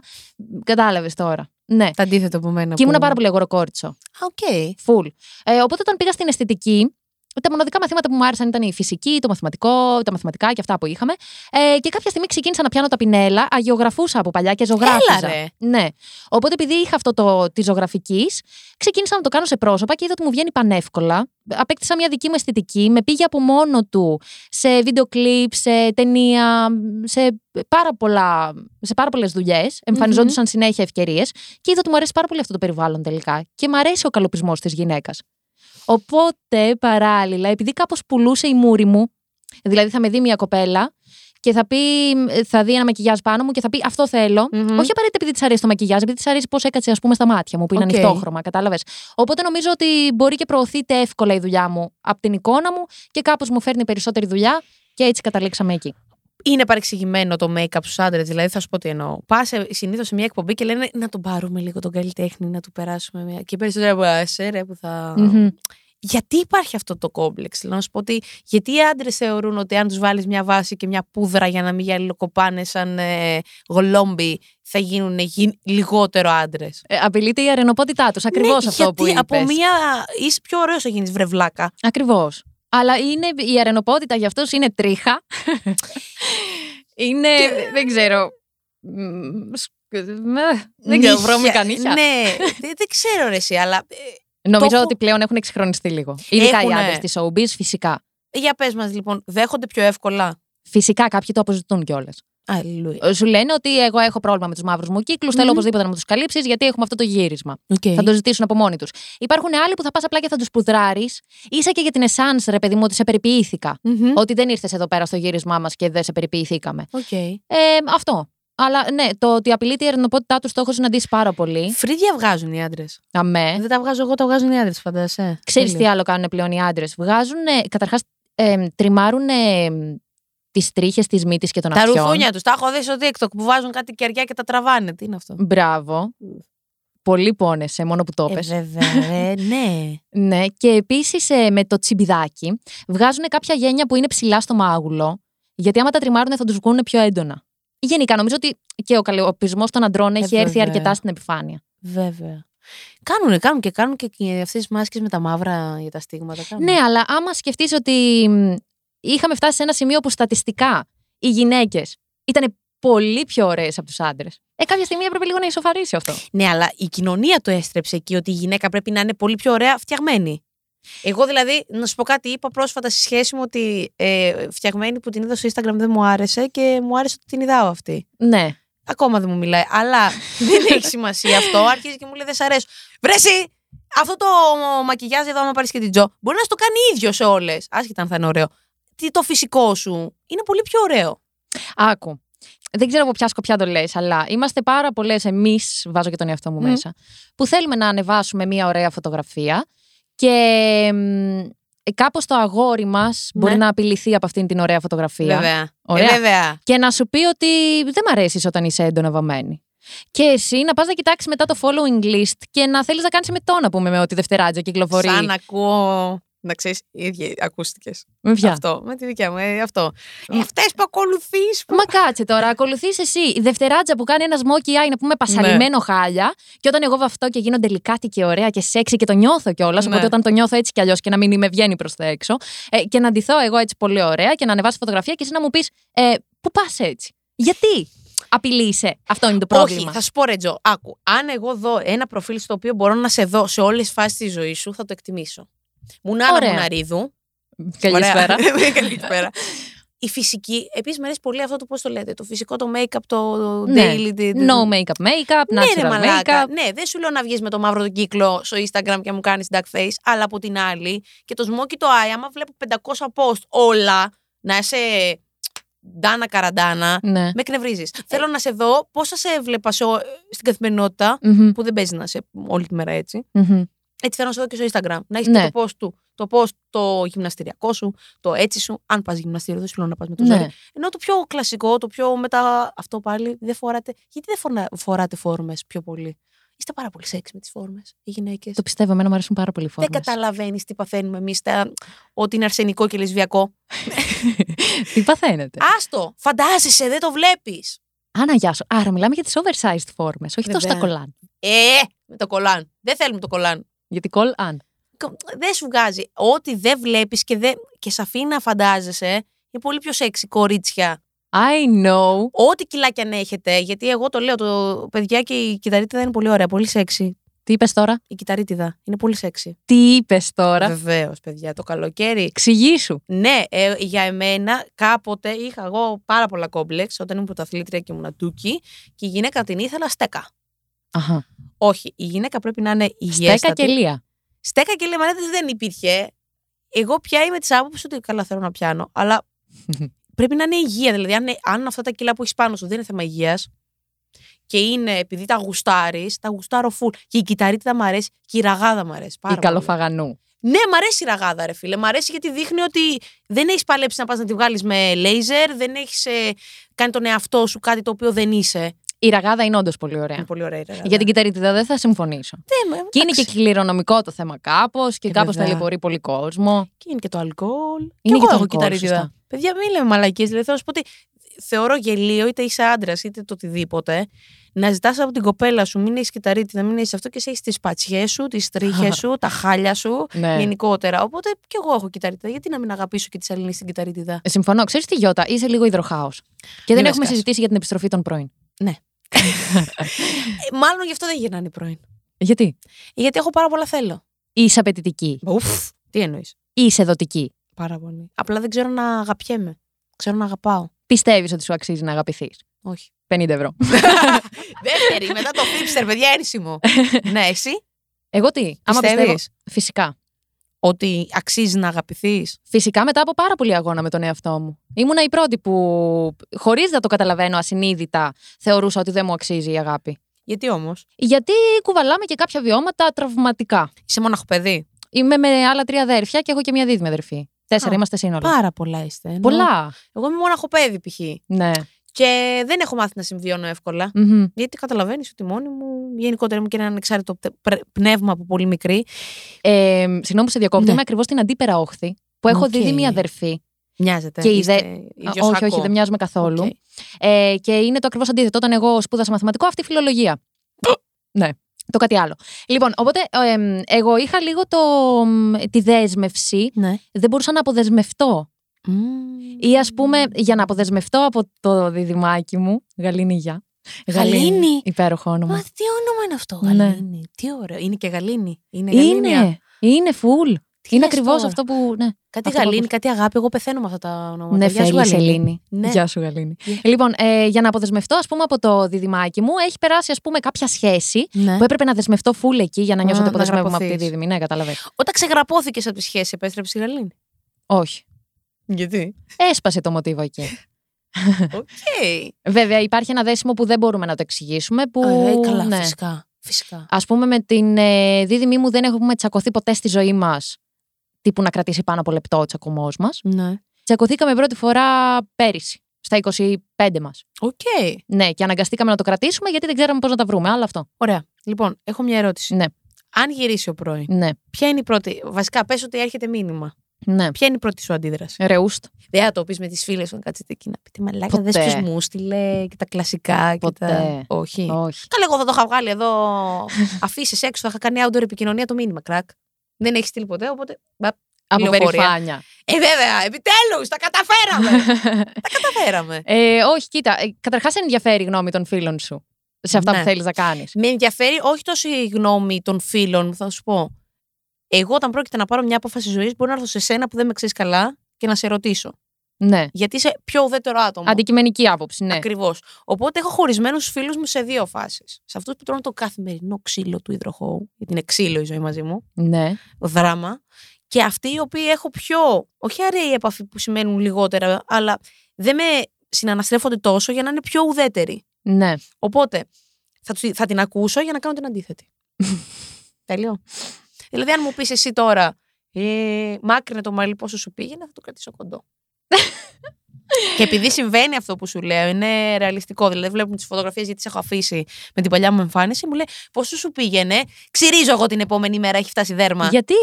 Κατάλαβες τώρα. Ναι. Το αντίθετο από μένα. Και ήμουν που- πάρα πολύ αγοροκόριτσο. Α, OK. Full. Ε, οπότε όταν πήγα στην αισθητική, τα μοναδικά μαθήματα που μου άρεσαν ήταν η φυσική, το μαθηματικό, τα μαθηματικά και αυτά που είχαμε. Ε, και κάποια στιγμή ξεκίνησα να πιάνω τα πινέλα, αγιογραφούσα από παλιά και ζωγράφιζα. Έλα, ρε. Ναι. Οπότε επειδή είχα αυτό το τη ζωγραφικής, ξεκίνησα να το κάνω σε πρόσωπα και είδα ότι μου βγαίνει πανεύκολα. Απέκτησα μια δική μου αισθητική, με πήγε από μόνο του σε βίντεο κλιπ, σε ταινία, σε πάρα, πολλά, σε πάρα πολλές δουλειές. Εμφανιζόντουσαν συνέχεια ευκαιρίες και είδα ότι μου αρέσει πάρα πολύ αυτό το περιβάλλον τελικά. Και μου αρέσει ο καλοπισμός της γυναίκας. Οπότε παράλληλα, επειδή κάπως πουλούσε η μούρη μου, δηλαδή θα με δει μια κοπέλα και θα, πει, θα δει ένα μακιγιάζ πάνω μου και θα πει Αυτό θέλω. Μμμ. Όχι απαραίτητα επειδή της αρέσει το μακιγιάζ, επειδή της αρέσει πώς έκατσε, ας πούμε, στα μάτια μου, που είναι Οκ. ανοιχτόχρωμα, κατάλαβες. Οπότε νομίζω ότι μπορεί και προωθείται εύκολα η δουλειά μου από την εικόνα μου και κάπως μου φέρνει περισσότερη δουλειά και έτσι καταλήξαμε εκεί. Είναι παρεξηγημένο το make-up στους άντρες. Δηλαδή, θα σου πω τι εννοώ. Πας συνήθως σε μια εκπομπή και λένε να τον πάρουμε λίγο τον καλλιτέχνη, να του περάσουμε μια. Και περισσότερο από εσέ, ρε, που θα. Μμμ. Γιατί υπάρχει αυτό το κόμπλεξ. Θέλω να σου πω ότι γιατί οι άντρες θεωρούν ότι αν τους βάλεις μια βάση και μια πούδρα για να μην γυαλοκοπάνε σαν ε, γολόμπι, θα γίνουν γι- λιγότερο άντρες. Ε, απειλείται η αρενοπότητά τους. Ακριβώς αυτό γιατί που είπες. από μια. είσαι πιο ωραίος θα γίνεις βρεβλάκα. Ακριβώς. Αλλά είναι, η αρενοπότητα για αυτούς είναι τρίχα. είναι. Δεν ξέρω. μ, σκ- με, Δεν ξέρω, βρώμικα νύχια. Ναι, δεν, δεν ξέρω ρε εσύ, αλλά ε, Νομίζω το έχω- ότι πλέον έχουν εξυγχρονιστεί λίγο. Ειδικά οι Έχουνε. άντρες της showbiz, φυσικά. για πες μας λοιπόν, δέχονται πιο εύκολα. Φυσικά κάποιοι το αποζητούν κιόλας. Αλληλούια. Σου λένε ότι εγώ έχω πρόβλημα με τους μαύρους μου κύκλους, θέλω Μμμ. οπωσδήποτε να μου τους καλύψεις, γιατί έχουμε αυτό το γύρισμα. Okay. Θα το ζητήσουν από μόνοι τους. Υπάρχουν άλλοι που θα πας απλά και θα τους πουδράρεις, ίσα και για την εσάν, ρε παιδί μου, ότι σε περιποιήθηκα. Ότι δεν ήρθες εδώ πέρα στο γύρισμά μας και δεν σε περιποιηθήκαμε. Okay. Ε, αυτό. Αλλά ναι, το ότι απειλείται η ερνοπότητά τους το έχω συναντήσει πάρα πολύ. Φρύδια βγάζουν οι άντρες. Αμέ. Δεν τα βγάζω εγώ, τα βγάζουν οι άντρες, φαντασέ. Ξέρεις τι άλλο κάνουν πλέον οι άντρες. Βγάζουν, καταρχάς, ε, τριμάρουν τις τρίχες τη μύτη και των Τα αυτιών. ρουφούνια τους. Τα έχω δει στο TikTok που βάζουν κάτι κεριά και τα τραβάνε. Τι είναι αυτό; Μπράβο. Πολύ πόνεσαι, μόνο που το Ε, πες. βέβαια, ρε, ναι. Ναι, και επίσης με το τσιμπιδάκι βγάζουν κάποια γένια που είναι ψηλά στο μάγουλο, γιατί άμα τα τριμάρουν θα τους βγουν πιο έντονα. Γενικά, νομίζω ότι και ο καλλιοπισμό των αντρών έχει έρθει βέβαια. αρκετά στην επιφάνεια. Βέβαια. Κάνουνε, κάνουν και κάνουν και αυτές τις μάσκες με τα μαύρα για τα στίγματα. Κάνουν. Ναι, αλλά άμα σκεφτείς ότι μ, είχαμε φτάσει σε ένα σημείο που στατιστικά οι γυναίκες ήταν πολύ πιο ωραίες από τους άντρες. Ε, κάποια στιγμή έπρεπε λίγο να ισοφαρίσει αυτό. Ναι, αλλά η κοινωνία το έστρεψε εκεί ότι η γυναίκα πρέπει να είναι πολύ πιο ωραία φτιαγμένη. Εγώ δηλαδή, να σου πω κάτι, είπα πρόσφατα στη σχέση μου ότι ε, φτιαγμένη που την είδα στο Instagram δεν μου άρεσε και μου άρεσε ότι την είδαω αυτή. Ναι. Ακόμα δεν μου μιλάει. Αλλά δεν έχει σημασία αυτό. Αρχίζει και μου λέει δεν σ' αρέσω. Βρέσει! Αυτό το μακιγιάζ εδώ, άμα πάρεις και την Τζο, μπορεί να στο κάνει ίδιο σε όλες. Άσχετα αν θα είναι ωραίο. Τι το φυσικό σου είναι πολύ πιο ωραίο. Άκου. Δεν ξέρω από ποια σκοπιά το λες, αλλά είμαστε πάρα πολλές εμείς, βάζω και τον εαυτό μου Μμ. μέσα, που θέλουμε να ανεβάσουμε μια ωραία φωτογραφία και κάπως το αγόρι μας μπορεί Ναι. να απειληθεί από αυτήν την ωραία φωτογραφία. Βέβαια. Ωραία. Ε, βέβαια. Και να σου πει ότι δεν μ' αρέσεις όταν είσαι έντονα βαμμένη. Και εσύ να πας να κοιτάξεις μετά το following list και να θέλεις να κάνεις μετό, να πούμε, με ότι Δευτεράτζα κυκλοφορεί. Σαν ακούω. Να ξέρεις, ίδια ακούστηκες. Με ποια; Αυτό. Με τη δικιά μου. Ε, αυτό. Ε, Αυτές που ακολουθείς. Μα κάτσε τώρα, ακολουθείς εσύ η Δευτεράτζα που κάνει ένα smoky eye να πούμε πασαλιμένο Ναι. χάλια. Και όταν εγώ βαφτώ και γίνω τελικάτη και ωραία και σεξι και το νιώθω κιόλας. Ναι. Οπότε όταν το νιώθω έτσι κι αλλιώς και να μην με βγαίνει προς τα έξω. Ε, και να ντυθώ εγώ έτσι πολύ ωραία και να ανεβάσω φωτογραφία και εσύ να μου πεις ε, Πού πας έτσι; Γιατί απειλείσαι. Αυτό είναι το πρόβλημα. Όχι, θα σου πω ρε Τζο, άκου. Αν εγώ δω ένα προφίλ στο οποίο μπορώ να σε δω σε όλες τις φάσεις της ζωής σου, θα το εκτιμήσω. Μουνάνα Ωραία. Μουναρίδου. Καλησπέρα. Ωραία. Καλησπέρα. Η φυσική, επίσης μου αρέσει πολύ αυτό το πώς το λέτε. Το φυσικό, το make-up, το Ναι. daily. the- No make-up, make-up, Ναι, ρε natural μαλάκα. make-up. Ναι, δεν σου λέω να βγεις με το μαύρο το κύκλο στο Instagram και να μου κάνεις duck face, αλλά από την άλλη και το smoky το eye, άμα βλέπω 500 post όλα να είσαι ντάνα καραντάνα, Ναι. με εκνευρίζεις. Θέλω να σε δω πώς θα σε έβλεπα σε, ο- στην καθημερινότητα, Μμμ, που δεν παίζει να είσαι όλη τη μέρα έτσι. μμμ. Έτσι θέλω να σε δω και στο Instagram. Να έχεις Ναι. το post του. Το post το γυμναστηριακό σου, το έτσι σου. Αν πας γυμναστήριο, δεν σου λέω να πας με το Ναι. ζόρι. Ενώ το πιο κλασικό, το πιο μετά αυτό πάλι δεν φοράτε. Γιατί δεν φορά, φοράτε φόρμες πιο πολύ; Είστε πάρα πολύ σεξ με τις φόρμες, οι γυναίκες. Το πιστεύω, εμένα μου αρέσουν πάρα πολύ οι Δεν φόρμες. καταλαβαίνεις τι παθαίνουμε εμείς, ότι είναι αρσενικό και λεσβιακό. Τι παθαίνετε; Άστο! Φαντάζεσαι, δεν το βλέπεις. Άνα, γεια σου. Άρα, μιλάμε για τις oversized φόρμες, όχι τόσο τα Βέβαια. κολάν. Ε, με το κολάν. Δεν θέλουμε το κολάν. Γιατί κολ αν. Κο- Δεν σου βγάζει. Ό,τι δεν βλέπεις και, δεν... και σε αφήνει να φαντάζεσαι, είναι πολύ πιο σεξι κορίτσια. I know. Ό,τι κιλάκια αν έχετε, γιατί εγώ το λέω, το παιδιά και η κυταρίτιδα είναι πολύ ωραία, πολύ σεξι. Τι είπες τώρα; Η κυταρίτιδα είναι πολύ σεξι. Τι είπες τώρα; Βεβαίως, παιδιά, το καλοκαίρι. Εξηγήσου. Ναι, ε, για εμένα κάποτε είχα εγώ πάρα πολλά κόμπλεξ όταν ήμουν πρωταθλήτρια και ήμουν τούκι και η γυναίκα την ήθελα στέκα. Αχα. Όχι, η γυναίκα πρέπει να είναι υγιέστατη. Στέκα και λία. Στέκα και λέμε, δεν υπήρχε. Εγώ πια είμαι της άποψης ότι καλά θέλω να πιάνω, αλλά πρέπει να είναι υγεία. Δηλαδή, αν, αν αυτά τα κιλά που έχεις πάνω σου δεν είναι θέμα υγείας και είναι επειδή τα γουστάρεις, τα γουστάρω full. Και η κυταρίτιδα μου αρέσει και η ραγάδα μου αρέσει. Πάρα Η πολύ. καλοφαγανού. Ναι, μ' αρέσει η ραγάδα, ρε φίλε. Μ' αρέσει γιατί δείχνει ότι δεν έχεις παλέψει να πας να τη βγάλεις με λέιζερ, δεν έχεις κάνει τον εαυτό σου κάτι το οποίο δεν είσαι. Η ραγάδα είναι όντως πολύ ωραία. Είναι πολύ ωραία η ραγάδα. Για την κυταρίτιδα δεν θα συμφωνήσω. Δεν, με- Και είναι και εντάξει. κληρονομικό το θέμα κάπως και Ε, κάπως βέβαια. ταλαιπωρεί πολύ κόσμο. Και είναι και το αλκοόλ. Είναι και και εγώ το έχω αλκοόλ, κυταρίτιδα. σωστά. Παιδιά, μην λέμε μαλακίες. Δηλαδή, θέλω να σου πω ότι θεωρώ γελίο, είτε είσαι άντρας είτε το οτιδήποτε, να ζητάς από την κοπέλα σου, μην έχεις κυταρίτιδα, μην έχεις αυτό και σε έχεις τις πατσιέ σου, τις τρίχες σου, τα χάλια σου. Ναι. Γενικότερα. Οπότε και εγώ έχω κυταρίτιδα. Γιατί να μην αγαπήσω και τη Σαλήνη στην κυταρίτιδα; Ε, Συμφωνώ. Ξέρεις τι, Γιώτα, είσαι λίγο υδροχάο. Και δεν με έχουμε σκάς. συζητήσει για την επιστροφή των πρώην. Ε, μάλλον γι' αυτό δεν γυρνάνε οι πρώην. Γιατί; Γιατί έχω πάρα πολλά θέλω. Είσαι απαιτητική. Ουφ, τι εννοείς. Είσαι δοτική. Πάρα πολύ. Απλά δεν ξέρω να αγαπιέμαι. Ξέρω να αγαπάω. Πιστεύεις ότι σου αξίζει να αγαπηθείς; Όχι. 50 ευρώ. Δεύτερη, μετά το flipster, παιδιά, ένσημο. ναι, εσύ; Εγώ τι. Άμα πιστεύω. Πιστεύεις; Φυσικά. Ότι αξίζει να αγαπηθείς; Φυσικά μετά από πάρα πολύ αγώνα με τον εαυτό μου. Ήμουνα η πρώτη που, χωρίς να το καταλαβαίνω ασυνείδητα, θεωρούσα ότι δεν μου αξίζει η αγάπη. Γιατί όμως; Γιατί κουβαλάμε και κάποια βιώματα τραυματικά. Είσαι μοναχο παιδί; Είμαι με άλλα τρία αδέρφια και έχω και μια δίδυμη αδερφή. Τέσσερα Α, είμαστε σύνολο. Πάρα πολλά είστε. ενώ Πολλά. Εγώ είμαι μοναχο παιδί π.χ. Ναι. Και δεν έχω μάθει να συμβιώνω εύκολα. Μμμ. Γιατί καταλαβαίνεις ότι μόνη μου, γενικότερα είμαι και ένα ανεξάρτητο πτε- πρε- πνεύμα από πολύ μικρή. Ε, Συγγνώμη που σε διακόπτω. Ναι. Είμαι ακριβώς στην αντίπερα όχθη που έχω Οκ. δίδυμη αδερφή. Μοιάζεται. Και η είστε δε- ίδιος όχι, όχι, σάκο. δεν μοιάζουμε καθόλου. Οκ. Ε, και είναι το ακριβώς αντίθετο. Όταν εγώ σπούδασα μαθηματικό, αυτή η φιλολογία. ναι. Το κάτι άλλο. Λοιπόν, οπότε ε, εμ, εγώ είχα λίγο το, μ, τη δέσμευση. Ναι. Δεν μπορούσα να αποδεσμευτώ. Ή ας πούμε, για να αποδεσμευτώ από το διδυμάκι μου. Γαλήνη γεια. Γαλήνη. Υπέροχο όνομα. Μα τι όνομα είναι αυτό, Ναι. Γαλήνη; Τι ωραίο. Είναι και Γαλήνη. Είναι Γαλήνια. Είναι. Είναι full. Τι Είναι λες ακριβώς τώρα; αυτό που. Ναι, Κάτι Αυτό που γαλήνη, ακούς. κάτι αγάπη. Εγώ πεθαίνω με αυτά τα ονόματα. ναι Γεια σου, θέλει Γαλήνη. Σελήνη. Ναι. Γεια σου, Γαλήνη. Γεια. Λοιπόν, ε, για να αποδεσμευτώ, ας πούμε, από το διδυμάκι μου, έχει περάσει, ας πούμε, κάποια σχέση Ναι. που έπρεπε να δεσμευτώ full εκεί για να νιώσω Α, ότι να αποδεσμεύομαι από τη γραπωθείς. δίδυμη. Ναι, καταλαβαίνω. Όταν ξεγαντζώθηκες από τη σχέση, επέστρεψε η γαλήνη; Όχι. Γιατί; Έσπασε το μοτίβο εκεί. Οκ. Βέβαια, υπάρχει ένα δέσιμο που δεν μπορούμε να το εξηγήσουμε. Που, Ε, καλά, ναι. φυσικά. Φυσικά. Ας πούμε, με την ε, δίδυμή μου δεν έχουμε τσακωθεί ποτέ στη ζωή μας. Τύπου να κρατήσει πάνω από λεπτό ο τσακωμός μας. Ναι. Τσακωθήκαμε πρώτη φορά πέρυσι, στα 25 μας. Οκ. Ναι, και αναγκαστήκαμε να το κρατήσουμε γιατί δεν ξέραμε πώς να τα βρούμε. Άλλο αυτό. Ωραία. Λοιπόν, έχω μια ερώτηση. Ναι, Αν γυρίσει ο πρώην, ναι, ποια είναι η πρώτη. Βασικά, πες ότι έρχεται μήνυμα. Ναι. Ποια είναι η πρώτη σου αντίδραση; Ρεούστ. Δεν θα το πεις με τις φίλες σου, να κάτσετε εκεί να πείτε Μαλάκα, Ποτέ. δε ποιο μου στείλε και τα κλασικά. Και Ποτέ. τα... Όχι. Όχι. Καλά, εγώ θα το είχα βγάλει εδώ. Αφήσεις έξω, θα είχα κάνει outdoor επικοινωνία το μήνυμα, κρακ. Δεν έχεις στείλει ποτέ, οπότε. μπα, Από Λεωφορεία. περηφάνεια. Ε, βέβαια, επιτέλους, τα καταφέραμε. τα καταφέραμε. Ε, όχι, κοίτα. Ε, Καταρχάς, ενδιαφέρει η γνώμη των φίλων σου σε αυτά Ναι. που θέλεις να κάνεις. Με ενδιαφέρει όχι τόσο η γνώμη των φίλων, θα σου πω. Εγώ, όταν πρόκειται να πάρω μια απόφαση ζωής, μπορώ να έρθω σε σένα που δεν με ξέρεις καλά και να σε ρωτήσω. Ναι. Γιατί είσαι πιο ουδέτερο άτομο. Αντικειμενική άποψη, ναι. Ακριβώς. Οπότε έχω χωρισμένους φίλους μου σε δύο φάσεις. Σε αυτούς που τρώνε το καθημερινό ξύλο του υδροχώου, γιατί είναι ξύλο η ζωή μαζί μου, Ναι. δράμα. Και αυτοί οι οποίοι έχω πιο, όχι αραιή επαφή που σημαίνουν λιγότερα, αλλά δεν με συναναστρέφονται τόσο για να είναι πιο ουδέτεροι. Ναι. Οπότε θα, τους- θα την ακούσω για να κάνω την αντίθετη. Τέλειο. Δηλαδή, αν μου πεις εσύ τώρα, ε, μάκρυνε το μαλλί πόσο σου πήγαινε, θα το κρατήσω κοντό. και επειδή συμβαίνει αυτό που σου λέω, είναι ρεαλιστικό. Δηλαδή, βλέπουμε τις φωτογραφίες γιατί τι έχω αφήσει με την παλιά μου εμφάνιση. Μου λέει πόσο σου πήγαινε. Ξυρίζω εγώ την επόμενη μέρα, έχει φτάσει δέρμα. Γιατί;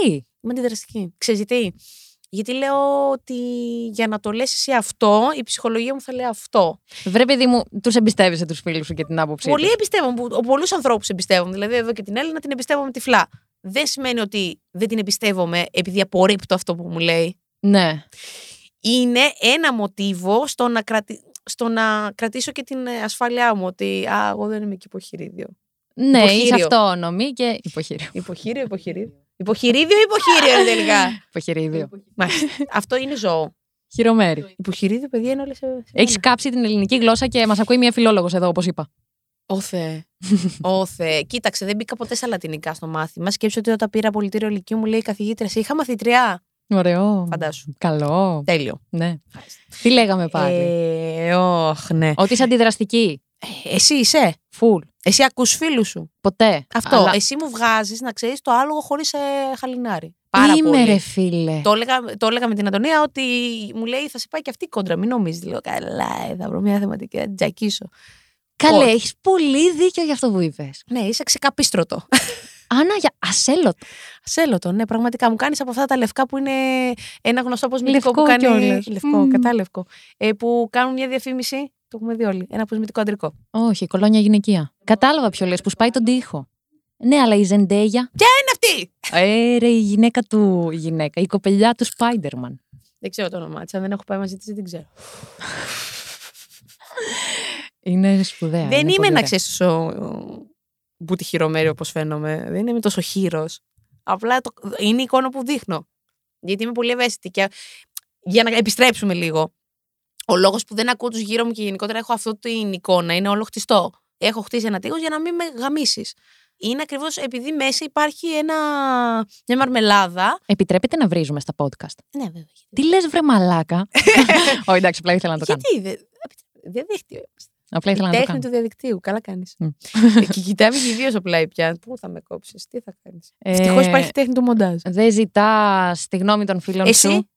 Είμαι αντιδραστική. Ξέρεις γιατί; Γιατί λέω ότι για να το λες εσύ αυτό, η ψυχολογία μου θα λέει αυτό. Βρε, παιδί μου, τους εμπιστεύεσαι τους φίλους σου και την άποψή Πολλοί τους. εμπιστεύομαι, πολλούς ανθρώπους εμπιστεύομαι. Δηλαδή, εδώ και την Έλληνα την εμπιστεύομαι τυφλά. Δεν σημαίνει ότι δεν την εμπιστεύομαι επειδή απορρίπτω αυτό που μου λέει. Ναι. Είναι ένα μοτίβο στο να, κρατη... στο να κρατήσω και την ε, ασφάλειά μου. Ότι α, εγώ δεν είμαι και υποχειρίδιο. Ναι, είσαι Υποχείριο. αυτόνομη και. Υποχείριο. Υποχείριο, υποχειρίδιο. Υποχειρίδιο ή υποχείριο είναι τελικά. Υποχειρίδιο. Μάλιστα. Αυτό είναι ζώο. Χειρομέρι. Υποχειρίδιο, παιδιά, είναι όλες σε. σε Έχεις μένα. κάψει την ελληνική γλώσσα και μας ακούει μια φιλόλογος εδώ, όπως είπα. Ω Θεέ. Ω Θεέ. Κοίταξε, δεν μπήκα ποτέ στα λατινικά στο μάθημα. Σκέψω ότι όταν πήρα πολιτήριο λυκείου μου λέει η καθηγήτρια, σε είχα μαθητριά. Ωραίο. Φαντάσου. Καλό. Τέλειο. Ναι. Τι λέγαμε πάλι; Ε, όχ, ναι. Ότι είσαι αντιδραστική. Ε, Εσύ είσαι. Φουλ. Εσύ ακούς φίλους σου. Ποτέ. Αυτό. Αλλά Εσύ μου βγάζεις να ξέρεις το άλογο χωρίς ε, χαλινάρι. Πάρα Είμαι πολύ. ρε φίλε. Το έλεγα, το έλεγα με την Αντωνία ότι μου λέει θα σε πάει και αυτή η κόντρα. Μην νομίζεις. Λέω καλά, ε, θα βρω μια θεματική, θα την τζακίσω. Καλέ, όχι. έχεις πολύ δίκιο για αυτό που είπες. Ναι, είσαι ξεκαπίστρωτο. Άννα, για ασέλωτο. Σέλωτο, ναι, πραγματικά μου κάνεις από αυτά τα λευκά που είναι ένα γνωστό αποσμητικό Λευκό που κάνει. κιόλας. Λευκό, Μμμ. κατάλευκο. Ε, που κάνουν μια διαφήμιση. Το έχουμε δει όλοι. Ένα αποσμητικό αντρικό. Όχι, κολόνια γυναικεία. Κατάλαβα ποιο λες, που σπάει τον τοίχο. Ναι, αλλά η Ζεντέγια. Είναι αυτή! Ε, ρε, η γυναίκα του. Η γυναίκα, η κοπελιά του Σπάιντερμαν. Δεν ξέρω το όνομά της. Αν δεν έχω πάει μαζί της, δεν την ξέρω. Είναι σπουδαία. δεν είναι είμαι πολύ να ωραία. ξέρεις τόσο μπούτι χειρομέρι όπως φαίνομαι. Δεν είμαι τόσο χείρος. Απλά το, είναι η εικόνα που δείχνω. Γιατί είμαι πολύ ευαίσθητη. Και για να επιστρέψουμε λίγο. Ο λόγος που δεν ακούω τους γύρω μου και γενικότερα έχω αυτή την εικόνα είναι όλο χτιστό. Έχω χτίσει ένα τείχος για να μην με γαμίσεις. Είναι ακριβώς επειδή μέσα υπάρχει ένα, μια μαρμελάδα. Επιτρέπεται να βρίζουμε στα podcast; Ναι, βέβαια. Τι λες, βρε μαλάκα; Όχι, εντάξει, απλά ήθελα να το κάνω. Γιατί δεν. Διαδίκτυο. Απλά Η ήθελα να το τέχνη κάνω. του διαδικτύου. Καλά κάνεις. Μμ. και κοιτάμε και οι δύο στο πλάι πια. Πού θα με κόψεις, τι θα κάνεις. Ε, Ευτυχώς υπάρχει τέχνη του μοντάζ. Δεν ζητάς τη γνώμη των φίλων Εσύ; σου.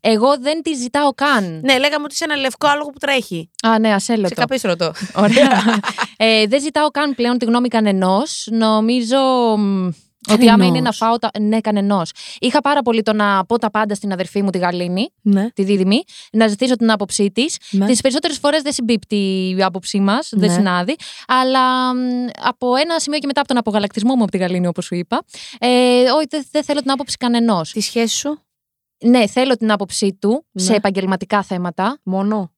Εγώ δεν τη ζητάω καν. Ναι, λέγαμε ότι είσαι ένα λευκό άλογο που τρέχει. Α, ναι, ασέλωτο. Σε καπίστρωτο. Ωραία. ε, δεν ζητάω καν πλέον τη γνώμη κανενός. Νομίζω μ, ότι άμα είναι να φάω. Τα... Ναι, κανενός. Είχα πάρα πολύ το να πω τα πάντα στην αδερφή μου τη Γαλήνη, ναι. τη δίδυμη, να ζητήσω την άποψή της. ναι. Τις περισσότερες φορές δεν συμπίπτει η άποψή μας, δεν Ναι. συνάδει. Αλλά μ, από ένα σημείο και μετά από τον απογαλακτισμό μου από τη Γαλήνη, όπως σου είπα, ε, όχι, δεν δεν θέλω την άποψη κανενός. Τη σχέση σου, Ναι, θέλω την άποψή του σε Ναι. επαγγελματικά θέματα. μόνο;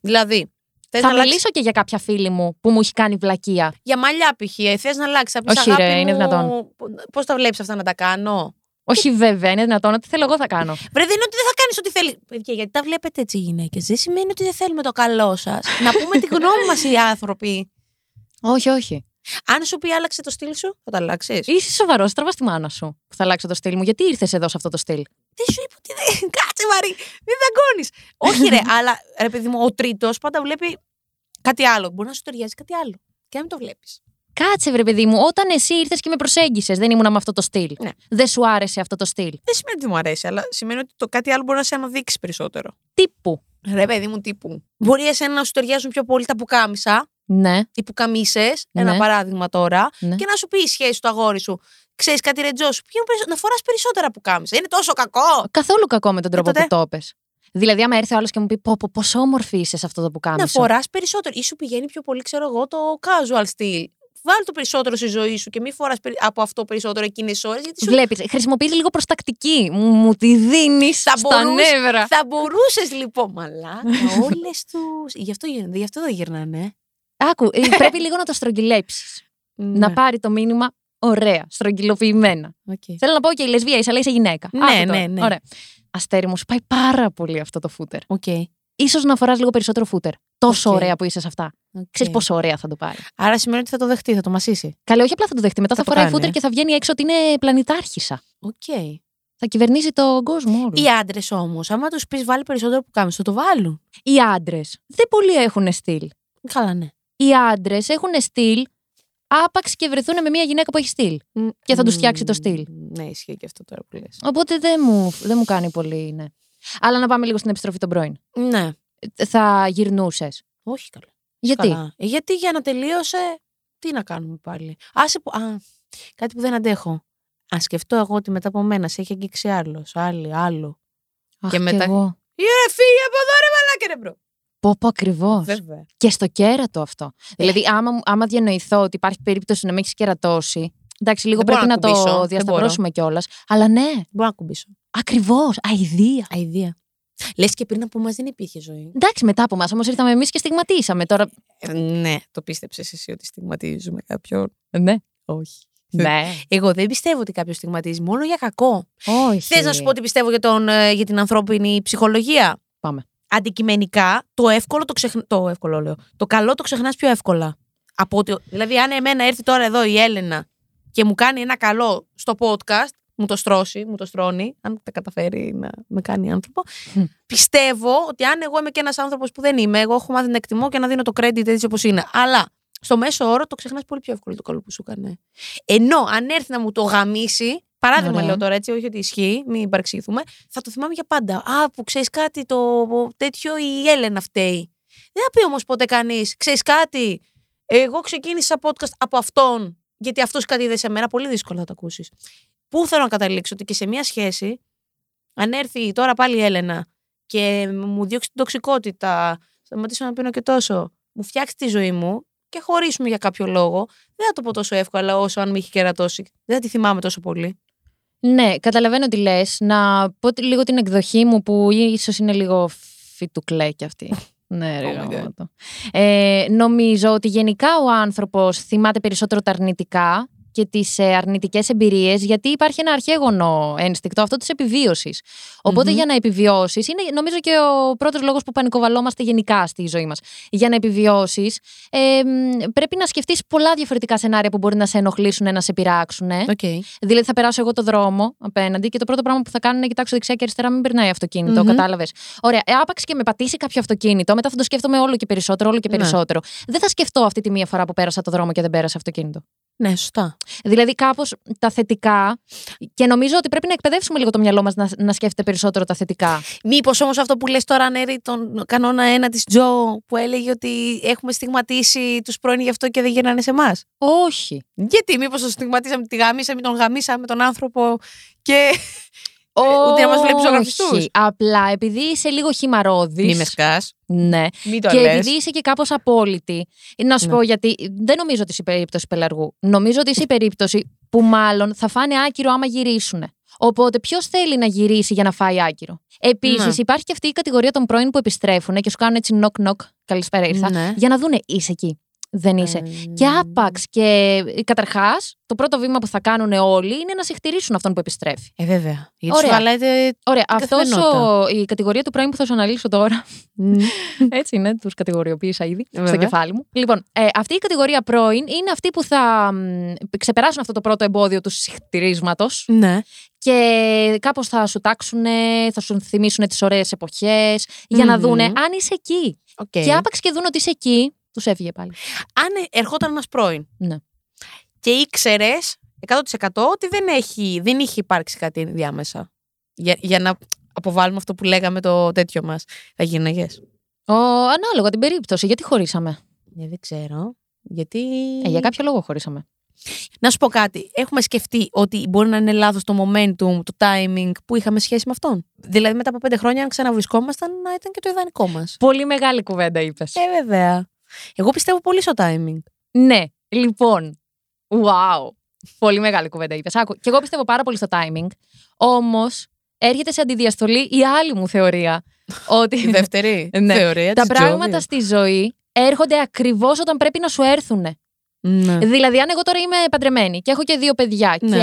Δηλαδή, θες Θα να αλλάξεις; μιλήσω και για κάποια φίλη μου που μου έχει κάνει βλακεία. Για μαλλιά π.χ. Θες να αλλάξεις. Όχι, ρε, είναι δυνατόν. Πώς τα βλέπεις αυτά να τα κάνω; Όχι, βέβαια, είναι δυνατόν. Ό,τι θέλω εγώ θα κάνω. Βρε, δεν είναι ότι δεν θα κάνεις ό,τι θέλει. Παιδιά, γιατί τα βλέπετε έτσι οι γυναίκες. Δεν σημαίνει ότι δεν θέλουμε το καλό σας. Να πούμε τη γνώμη μας οι άνθρωποι. όχι, όχι. Αν σου πει άλλαξε το στυλ σου, θα το αλλάξεις. Είσαι σοβαρός, τραβάς τη μάνα σου που θα αλλάξω το στυλ μου. Γιατί ήρθες εδώ σε αυτό το στυλ; Δεν σου είπα ότι δεν. Κάτσε, Μαρή, μην δαγκώνεις. Όχι, ρε, αλλά ρε, παιδί μου, ο τρίτος πάντα βλέπει κάτι άλλο. Μπορεί να σου ταιριάζει κάτι άλλο. Και να μην το βλέπεις. Κάτσε, βρε παιδί μου, όταν εσύ ήρθες και με προσέγγισες, δεν ήμουν με αυτό το στυλ. Ναι. Δεν σου άρεσε αυτό το στυλ. Δεν σημαίνει ότι μου αρέσει, αλλά σημαίνει ότι το κάτι άλλο μπορεί να σε αναδείξει περισσότερο. Τύπου. Ρε, παιδί μου, τύπου. Μπορεί εσένα να σου ταιριάζουν πιο πολύ τα πουκάμισα, Ναι, οι πουκαμίσες, ένα Ναι. παράδειγμα τώρα, ναι. και να σου πει η σχέση του αγόρι σου. Ξέρεις κάτι ρετζό σου, πηγαίνουν περισσο- να φοράς περισσότερα πουκάμισα. Είναι τόσο κακό. Καθόλου κακό με τον τρόπο τότε; που το πες. Δηλαδή, άμα έρθει ο άλλος και μου πει: Πω, πω, πόσο όμορφη είσαι σε αυτό το που Να κάνει. φοράς περισσότερο. Ή σου πηγαίνει πιο πολύ, ξέρω εγώ, το casual style. Βάλ το περισσότερο στη ζωή σου και μην φοράς από αυτό περισσότερο εκείνες τι ώρες. Γιατί σου Βλέπεις, χρησιμοποιείς λίγο προστακτική. Μου, μου τη δίνεις Θα στα μπορούσε- νεύρα. Θα μπορούσες λοιπόν, μαλάκα, όλες του. Γι' αυτό γίνονται, γι' αυτό δεν γυρνάνε. Άκου, ε, πρέπει λίγο να το στρογγυλέψεις. Ναι. Να πάρει το μήνυμα ωραία, στρογγυλοποιημένα. Οκ. Θέλω να πω και η λεσβία είσαι, αλλά είσαι γυναίκα. Ναι, Άκου τώρα. ναι, ναι. Ωραία. Αστέρι μου, σου πάει πάρα πολύ αυτό το φούτερ. Οκ. Ίσως να φοράς λίγο περισσότερο φούτερ. Τόσο Οκ. ωραία που είσαι σε αυτά. οκ. Ξέρεις πόσο ωραία θα το πάρει. Άρα σημαίνει ότι θα το δεχτεί, θα το μασίσει. Καλέ, όχι απλά θα το δεχτεί. Μετά Θα θα, το φοράει κάνει, φούτερ ε. και θα βγαίνει έξω ότι είναι πλανητάρχησα. Οκ. Θα κυβερνήσει τον κόσμο όλο. Οι άντρες όμως, άμα τους πεις βάλει περισσότερο που κάνεις, θα το βάλουν. Οι άντρες δεν πολύ έχουν στυλ. Καλά, ναι. Οι άντρες έχουν στυλ άπαξ και βρεθούν με μια γυναίκα που έχει στυλ. Και θα τους φτιάξει το στυλ. Ναι, ισχύει και αυτό τώρα που λες. Οπότε δεν μου, δεν μου κάνει πολύ, ναι. Αλλά να πάμε λίγο στην επιστροφή των πρώην. Ναι. Ε, Θα γυρνούσες. Όχι καλά. Γιατί; Καλά. Ε, γιατί για να τελείωσε, τι να κάνουμε πάλι. Άσε που. Α, κάτι που δεν αντέχω. Α σκεφτώ εγώ ότι μετά από μένα σε έχει αγγίξει άλλος, άλλη, άλλο. Αχ, Και και μετά- εγώ. Ρε, φύγε από εδώ, ρε, μαλάκα, ρε, bro. Πω, πω ακριβώς. Βέβαια. Και στο κέρατο αυτό. Δηλαδή, άμα, μου- άμα διανοηθώ ότι υπάρχει περίπτωση να με έχεις κερατώσει. Εντάξει, λίγο Δεν μπορώ πρέπει να, να ακουμπήσω, το δεν διασταυρώσουμε κιόλας. Αλλά ναι, Μπορώ να ακουμπήσω. ακριβώς. Αηδία. Αηδία. Λες και πριν από μας δεν υπήρχε ζωή. Εντάξει, μετά από εμάς όμως ήρθαμε εμείς και στιγματίσαμε. Τώρα. Ε, ναι, το πίστεψες εσύ ότι στιγματίζουμε κάποιον; Ναι. Όχι. Ναι. Εγώ δεν πιστεύω ότι κάποιος στιγματίζει, μόνο για κακό. Όχι. Θες να σου πω τι πιστεύω για, τον, ε, για την ανθρώπινη ψυχολογία; Πάμε. Αντικειμενικά, το εύκολο το ξεχνά. Το εύκολο λέω. Το καλό το ξεχνάς πιο εύκολα. Από ότι, δηλαδή, αν εμένα έρθει τώρα εδώ η Έλενα και μου κάνει ένα καλό στο podcast, μου το στρώσει, μου το στρώνει, αν τα καταφέρει να με κάνει άνθρωπο. Μμ. Πιστεύω ότι αν εγώ είμαι και ένας άνθρωπος που δεν είμαι, εγώ έχω μάθει να εκτιμώ και να δίνω το credit έτσι όπως είναι. Αλλά στο μέσο όρο το ξεχνάς πολύ πιο εύκολο το καλό που σου έκανε. Ενώ αν έρθει να μου το γαμίσει, παράδειγμα Ωραία. λέω τώρα έτσι, όχι ότι ισχύει, μην παρεξηγηθούμε, θα το θυμάμαι για πάντα. Α, που ξέρεις κάτι, το τέτοιο η Έλενα φταίει. Δεν θα πει όμως ποτέ κανείς, ξέρεις κάτι. Εγώ ξεκίνησα podcast από αυτόν, γιατί αυτός κάτι είδε σε μένα. Πολύ δύσκολο θα το ακούσεις. Πού θέλω να καταλήξω, ότι και σε μια σχέση, αν έρθει τώρα πάλι η Έλενα και μου διώξει την τοξικότητα, σταματήσω να πίνω και τόσο, μου φτιάξει τη ζωή μου και χωρίσουμε για κάποιο λόγο, δεν θα το πω τόσο εύκολα όσο αν με είχε κερατώσει. Δεν θα τη θυμάμαι τόσο πολύ. Ναι, καταλαβαίνω τι λες. Να πω τη- λίγο την εκδοχή μου που ίσως είναι λίγο φιτουκλέ κι αυτή. ναι, ρε, Oh my God. γαμώτο. ε, νομίζω ότι γενικά ο άνθρωπος θυμάται περισσότερο τα αρνητικά και τις αρνητικές εμπειρίες, γιατί υπάρχει ένα αρχαίγωνο ένστικτο, αυτό της επιβίωσης. Οπότε Μμμ. για να επιβιώσεις, είναι νομίζω και ο πρώτος λόγος που πανικοβαλόμαστε γενικά στη ζωή μας. Για να επιβιώσεις, ε, μ, πρέπει να σκεφτείς πολλά διαφορετικά σενάρια που μπορεί να σε ενοχλήσουν, να σε πειράξουν. Okay. Δηλαδή, θα περάσω εγώ το δρόμο απέναντι και το πρώτο πράγμα που θα κάνω είναι να κοιτάξω δεξιά και αριστερά, μην περνάει αυτοκίνητο. Μμμ. Κατάλαβες. Ωραία. Ε, άπαξ και με πατήσει κάποιο αυτοκίνητο, μετά θα το σκέφτομαι όλο και περισσότερο, όλο και Ναι. περισσότερο. Δεν θα σκεφτώ αυτή τη μία φορά που πέρασα το δρόμο και δεν πέρασε αυτοκίνητο. Ναι, σωστά. Δηλαδή, κάπως τα θετικά. Και νομίζω ότι πρέπει να εκπαιδεύσουμε λίγο το μυαλό μας να, να σκέφτεται περισσότερο τα θετικά. Μήπως όμως αυτό που λες τώρα ανέρει τον κανόνα ένα της Τζο που έλεγε ότι έχουμε στιγματίσει τους πρώην γι' αυτό και δεν γυρνάνε σε εμάς; Όχι. Γιατί, μήπως το στιγματίσαμε, τη γαμίσαμε, τον γαμίσαμε τον άνθρωπο και. Ούτε να μας βλέπεις ζωγραφιστούς. Όχι. Απλά επειδή είσαι λίγο χυμαρόδης. Μη με σκάς. Ναι. Μην το Και λες. επειδή είσαι και κάπως απόλυτη, να σου Ναι. πω γιατί δεν νομίζω ότι είσαι η περίπτωση πελαργού. Νομίζω ότι είσαι η περίπτωση που μάλλον θα φάνε άκυρο άμα γυρίσουν. Οπότε ποιος θέλει να γυρίσει για να φάει άκυρο; Επίσης, Ναι. υπάρχει και αυτή η κατηγορία των πρώην που επιστρέφουν και σου κάνουν έτσι knock knock. Καλησπέρα ήρθα. Ναι. Για να δούνε είσαι εκεί. Δεν είσαι. Και άπαξ. Και καταρχάς, το πρώτο βήμα που θα κάνουν όλοι είναι να συχτηρίσουν αυτόν που επιστρέφει. Ε, βέβαια. Γιατί Ωραία. σου βαλάτε. Ωραία. την Αυτός καθημερινότητα. ο, η κατηγορία του πρώην που θα σου αναλύσω τώρα. Έτσι είναι, τους κατηγοριοποίησα ήδη στο Βέβαια. κεφάλι μου. Λοιπόν, ε, αυτή η κατηγορία πρώην είναι αυτοί που θα μ, ξεπεράσουν αυτό το πρώτο εμπόδιο του σιχτιρίσματος Ναι. και κάπως θα σου τάξουν, θα σου θυμίσουν τις ωραίες εποχές για να Μμμ. δούνε αν είσαι εκεί. Οκ. Και άπαξ και δουν ότι είσαι εκεί, τους έφυγε πάλι. Αν ερχόταν ένας πρώην Ναι. και ήξερες 100% ότι δεν, έχει, δεν είχε υπάρξει κάτι διάμεσα. Για, για να αποβάλουμε αυτό που λέγαμε το τέτοιο μας. Θα γίναγε. Ο, ανάλογα την περίπτωση, γιατί χωρίσαμε; Ε, δεν ξέρω. Γιατί. Ε, για κάποιο λόγο χωρίσαμε. Να σου πω κάτι. Έχουμε σκεφτεί ότι μπορεί να είναι λάθος το momentum, το timing που είχαμε σχέση με αυτόν. Δηλαδή, μετά από πέντε χρόνια, αν ξαναβρισκόμασταν, να ήταν και το ιδανικό μας. Πολύ μεγάλη κουβέντα είπες. Ε, βέβαια. Εγώ πιστεύω πολύ στο timing. Ναι, λοιπόν. Wow. Πολύ μεγάλη κουβέντα είπες. Άκου. Και εγώ πιστεύω πάρα πολύ στο timing. Όμως έρχεται σε αντιδιαστολή η άλλη μου θεωρία. ότι Η δεύτερη Ναι. θεωρία τα της πράγματα Τζόβι. στη ζωή έρχονται ακριβώς όταν πρέπει να σου έρθουν. Ναι. Δηλαδή, αν εγώ τώρα είμαι παντρεμένη και έχω και δύο παιδιά Ναι.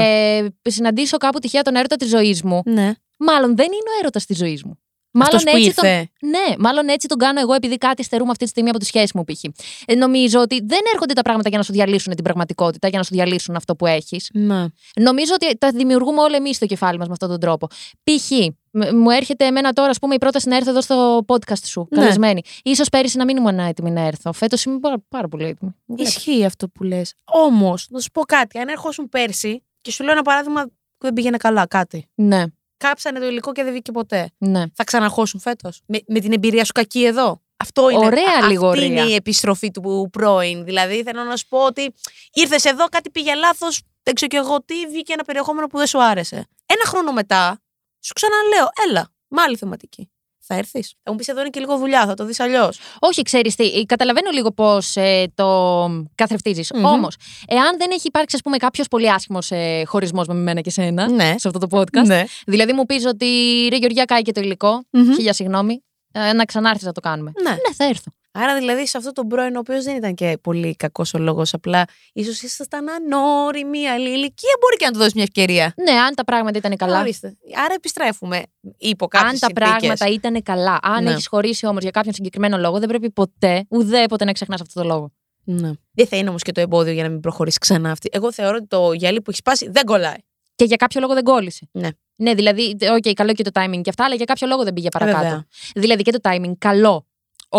και συναντήσω κάπου τυχαία τον έρωτα της ζωής μου, ναι. μάλλον δεν είναι ο έρωτας της ζωής μου. Μάλλον Αυτός που έτσι, τον, ήρθε. ναι, μάλλον έτσι τον κάνω εγώ επειδή κάτι στερούμε αυτή τη στιγμή από τη σχέση μου, π.χ. Ε, νομίζω ότι δεν έρχονται τα πράγματα για να σου διαλύσουν την πραγματικότητα, για να σου διαλύσουν αυτό που έχεις. Ναι. Νομίζω ότι τα δημιουργούμε όλοι εμείς στο κεφάλι μας με αυτόν τον τρόπο. Π.χ. μ- μου έρχεται εμένα τώρα, ας πούμε, η πρόταση να έρθω εδώ στο podcast σου, Ναι. καλεσμένη. σω πέρυσι να μην ήμουν έτοιμη να έρθω. Φέτος είμαι πάρα, πάρα πολύ έτοιμη. Βλέπω. Ισχύει αυτό που λες. Όμως, να σου πω κάτι. Αν ερχόσουν πέρσι και σου λέω ένα παράδειγμα που δεν πήγαινε καλά κάτι. Ναι, Κάψανε το υλικό και δεν βγήκε ποτέ. ναι. Θα ξαναρχώσουν φέτος. Με, με την εμπειρία σου κακή εδώ. Αυτό είναι. Ωραία αυτή λιγορία. είναι η επιστροφή του πρώην. Δηλαδή, θέλω να σου πω ότι ήρθες εδώ, κάτι πήγε λάθος, δεν ξέρω κι εγώ τι, βγήκε ένα περιεχόμενο που δεν σου άρεσε. Ένα χρόνο μετά, σου ξαναλέω, έλα, με άλλη θεματική. Θα έρθεις. Θα μου πεις εδώ είναι και λίγο δουλειά, θα το δεις αλλιώς. Όχι, ξέρεις τι, ε, καταλαβαίνω λίγο πώς το καθρεφτίζεις. Μμμ. Όμως, εάν δεν έχει υπάρξει, ας πούμε, κάποιος πολύ άσχημος ε, χωρισμός με μένα και σένα Ναι. σε αυτό το podcast. Ναι. Δηλαδή, μου πεις ότι ρε Γεωργία, κάει και το υλικό. Μμμ. Χίλια συγγνώμη. ε, να ξανάρθεις να το κάνουμε. Ναι. Ναι, θα έρθω. Άρα δηλαδή σε αυτό τον πρώην, ο οποίος δεν ήταν και πολύ κακός ο λόγος, απλά ίσως ήσασταν ανώριμοι, άλλη ηλικία, μπορεί και να του δώσεις μια ευκαιρία. Ναι, αν τα πράγματα ήταν καλά. Ορίστε. Άρα επιστρέφουμε υπό κάποιες Αν τα συνθήκες. πράγματα ήταν καλά. Αν Ναι. έχεις χωρίσει όμως για κάποιον συγκεκριμένο λόγο, δεν πρέπει ποτέ, ουδέποτε να ξεχνάς αυτό το λόγο. Ναι. Δεν θα είναι όμως και το εμπόδιο για να μην προχωρήσει ξανά αυτή. Εγώ θεωρώ ότι το γυαλί που έχεις σπάσει δεν κολλάει. Και για κάποιο λόγο δεν κόλλησε. Ναι. Ναι, δηλαδή, οκ, καλό και το timing και αυτά, αλλά για κάποιο λόγο δεν πήγε παρακάτω. Βέβαια. Δηλαδή και το timing, καλό,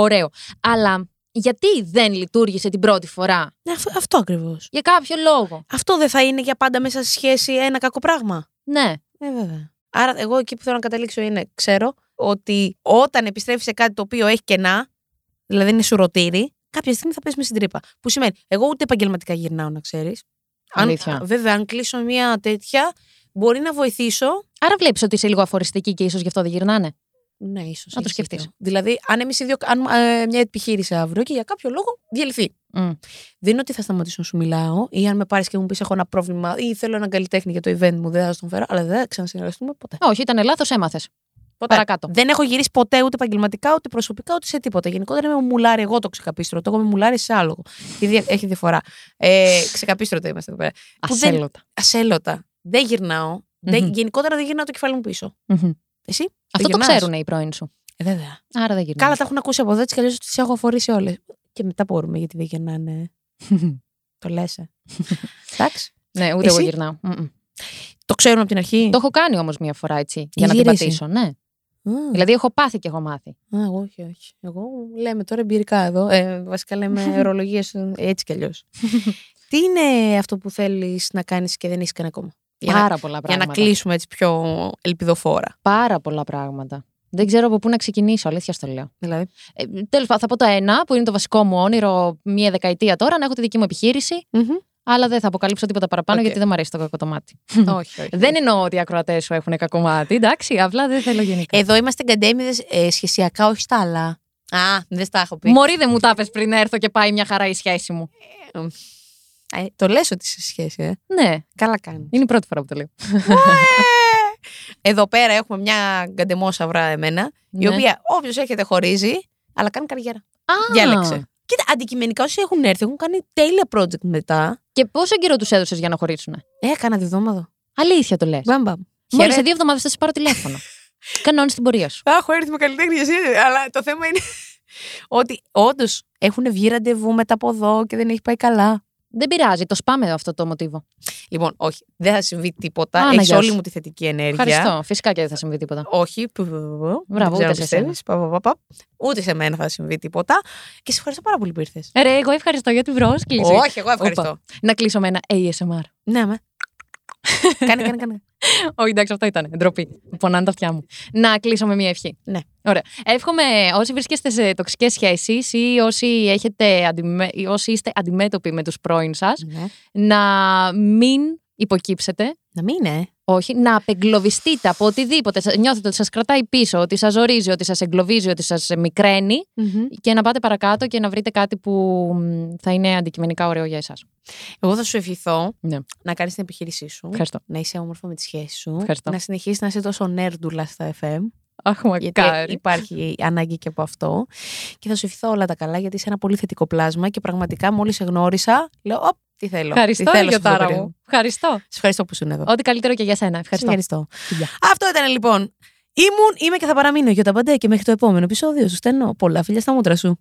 ωραίο. Αλλά γιατί δεν λειτουργήσε την πρώτη φορά, Ναι, αυτό, αυτό ακριβώς. για κάποιο λόγο. Αυτό δεν θα είναι για πάντα μέσα στη σχέση ένα κακό πράγμα. Ναι. Ε, βέβαια. Άρα, εγώ εκεί που θέλω να καταλήξω είναι, ξέρω ότι όταν επιστρέφει σε κάτι το οποίο έχει κενά, δηλαδή είναι σουρωτήρι, κάποια στιγμή θα πέσει με στην τρύπα. Που σημαίνει, εγώ ούτε επαγγελματικά γυρνάω, να ξέρεις. Αλήθεια. Βέβαια, αν κλείσω μια τέτοια, μπορεί να βοηθήσω. Άρα βλέπεις ότι είσαι λίγο αφοριστική και ίσως γι' αυτό δεν γυρνάνε. Ναι, ίσως. Να το σκεφτείς. Δηλαδή, αν εμείς οι δύο, αν ε, μια επιχείρηση αύριο και για κάποιο λόγο διαλυθεί. Μμ. Δεν είναι ότι θα σταματήσω να σου μιλάω ή αν με πάρεις και μου πεις: Έχω ένα πρόβλημα ή θέλω έναν καλλιτέχνη για το event μου, δεν θα στον φέρω, αλλά δεν θα ξανασυνεργαστούμε ποτέ. Όχι, ήταν λάθος, έμαθες. ποτέ. Παρακάτω. Δεν έχω γυρίσει ποτέ ούτε επαγγελματικά, ούτε προσωπικά, ούτε σε τίποτα. Γενικότερα είμαι μουλάρι εγώ το ξεκαπίστρο. Το έχω με μουλάρι σε άλογο. Η δια- Έχει διαφορά. Ε, ξεκαπίστρωτα είμαστε εδώ πέρα. Που δεν- Ασέλωτα. Ασέλωτα. Δεν γυρνάω. Δεν- Μμμ. γενικότερα δεν γυρνάω το κεφάλι μου πίσω. Μμμ. Εσύ. Αυτό το γυρνάς; ξέρουν οι πρώην σου. Ε, βέβαια. Άρα δεν γυρνάνε. Καλά, τα έχουν ακούσει από εδώ έτσι κι αλλιώς τι έχω αφορήσει όλες. Και μετά μπορούμε γιατί δεν γυρνάνε. Το λες. Εντάξει. ναι, ούτε εγώ Εσύ; γυρνάω. Μμμ. Το ξέρουν από την αρχή; Το έχω κάνει όμως μία φορά έτσι. Για να την γυρίσει. πατήσω, ναι. Α, Δηλαδή έχω πάθει και έχω μάθει. α, εγώ όχι, όχι. Εγώ λέμε τώρα εμπειρικά εδώ. Ε, βασικά λέμε ορολογίες έτσι κι αλλιώς. Τι είναι αυτό που θέλεις να κάνεις και δεν έχεις κάνει ακόμα; Για να, Πάρα πολλά για να πράγματα. κλείσουμε έτσι πιο ελπιδοφόρα. Πάρα πολλά πράγματα. Δεν ξέρω από πού να ξεκινήσω, αλήθεια στο λέω. Δηλαδή; Ε, Τέλος πάντων, θα πω το ένα, που είναι το βασικό μου όνειρο μία δεκαετία τώρα, να έχω τη δική μου επιχείρηση. μμμ. Αλλά δεν θα αποκαλύψω τίποτα παραπάνω Οκ. γιατί δεν μου αρέσει το κακό το μάτι. όχι, όχι. δεν εννοώ ότι οι ακροατές σου έχουν κακό μάτι, εντάξει, απλά δεν θέλω γενικά. Εδώ είμαστε γκαντέμηδες ε, σχεσιακά, όχι στα άλλα. Α, δεν στα έχω πει. Μωρή δεν μου τα πες πριν έρθω και πάει μια χαρά η σχέση μου. Ε, το λες ότι είσαι σε σχέση, ε. Ναι, Καλά κάνεις. είναι η πρώτη φορά που το λέω. Εδώ πέρα έχουμε μια γκαντεμόσαυρα εμένα, η Ναι. οποία όποιος έρχεται χωρίζει, αλλά κάνει καριέρα. Α, Διάλεξε. Κοίτα, αντικειμενικά όσοι έχουν έρθει έχουν κάνει τέλεια project μετά. Και πόσο καιρό τους έδωσες για να χωρίσουν. Ε, Έκανα τη βδομάδα. Αλήθεια το λες. Μπαμ, μπαμ. Μόλις σε δύο εβδομάδες θα σε πάρω τηλέφωνο. Κανόνι την πορεία σου. Έχω έρθει με καλλιτέχνη εσύ, αλλά το θέμα είναι ότι όντως έχουν βγει ραντεβού μετά από εδώ και δεν έχει πάει καλά. Δεν πειράζει, το σπάμε αυτό το μοτίβο. Λοιπόν, όχι, δεν θα συμβεί τίποτα. Α, να Έχεις γεια όλη σου. μου τη θετική ενέργεια. Ευχαριστώ. Φυσικά και δεν θα συμβεί τίποτα. Όχι. που, που, που, που. Μπράβο, Δεν ξέρω ούτε αν σε πιστεύεις. Πα, πα, πα, πα. Ούτε σε μένα θα συμβεί τίποτα. Και σε ευχαριστώ πάρα πολύ που ήρθες. Ε, Ρε, εγώ ευχαριστώ για την πρόσκληση. Όχι, εγώ ευχαριστώ. Όπα. Να κλείσω με ένα ASMR. Ναι, με. Κάνε, κάνε, κάνε. Όχι, εντάξει, αυτό ήταν. Ντροπή. Πονάνε τα αυτιά μου. Να κλείσω με μία ευχή. Ναι. Ωραία. Εύχομαι όσοι βρίσκεστε σε τοξικές σχέσεις ή όσοι, έχετε αντιμέ... ή όσοι είστε αντιμέτωποι με τους πρώην σας, Ναι. να μην υποκύψετε. Να μην είναι. Όχι, να απεγκλωβιστείτε από οτιδήποτε. Σα- Νιώθετε ότι σας κρατάει πίσω, ότι σας ζορίζει, ότι σας εγκλωβίζει, ότι σας μικραίνει και να πάτε παρακάτω και να βρείτε κάτι που μ, θα είναι αντικειμενικά ωραίο για εσάς. Εγώ θα σου ευχηθώ Ναι. να κάνεις την επιχείρησή σου. Ευχαριστώ. Να είσαι όμορφο με τη σχέση σου. Ευχαριστώ. Να συνεχίσεις να είσαι τόσο νέρντουλα στα FM. Αχ, Γιατί μακάρι. υπάρχει ανάγκη και από αυτό. Και θα σου ευχηθώ όλα τα καλά, γιατί είσαι ένα πολύ θετικό πλάσμα και πραγματικά μόλις σε γνώρισα, λέω: Οπ, τι θέλω. Ευχαριστώ, τι θέλω σε αυτό το Γιωτάρα περίοδο». μου. Ευχαριστώ. Σε ευχαριστώ που ήσουν εδώ. Ό,τι καλύτερο και για σένα. Σε Ευχαριστώ. ευχαριστώ. Φιλιά. Αυτό ήταν λοιπόν. Ήμουν, είμαι και θα παραμείνω για τα μπαντέ και μέχρι το επόμενο επεισόδιο. Σου στέλνω πολλά φιλιά στα μούτρα σου.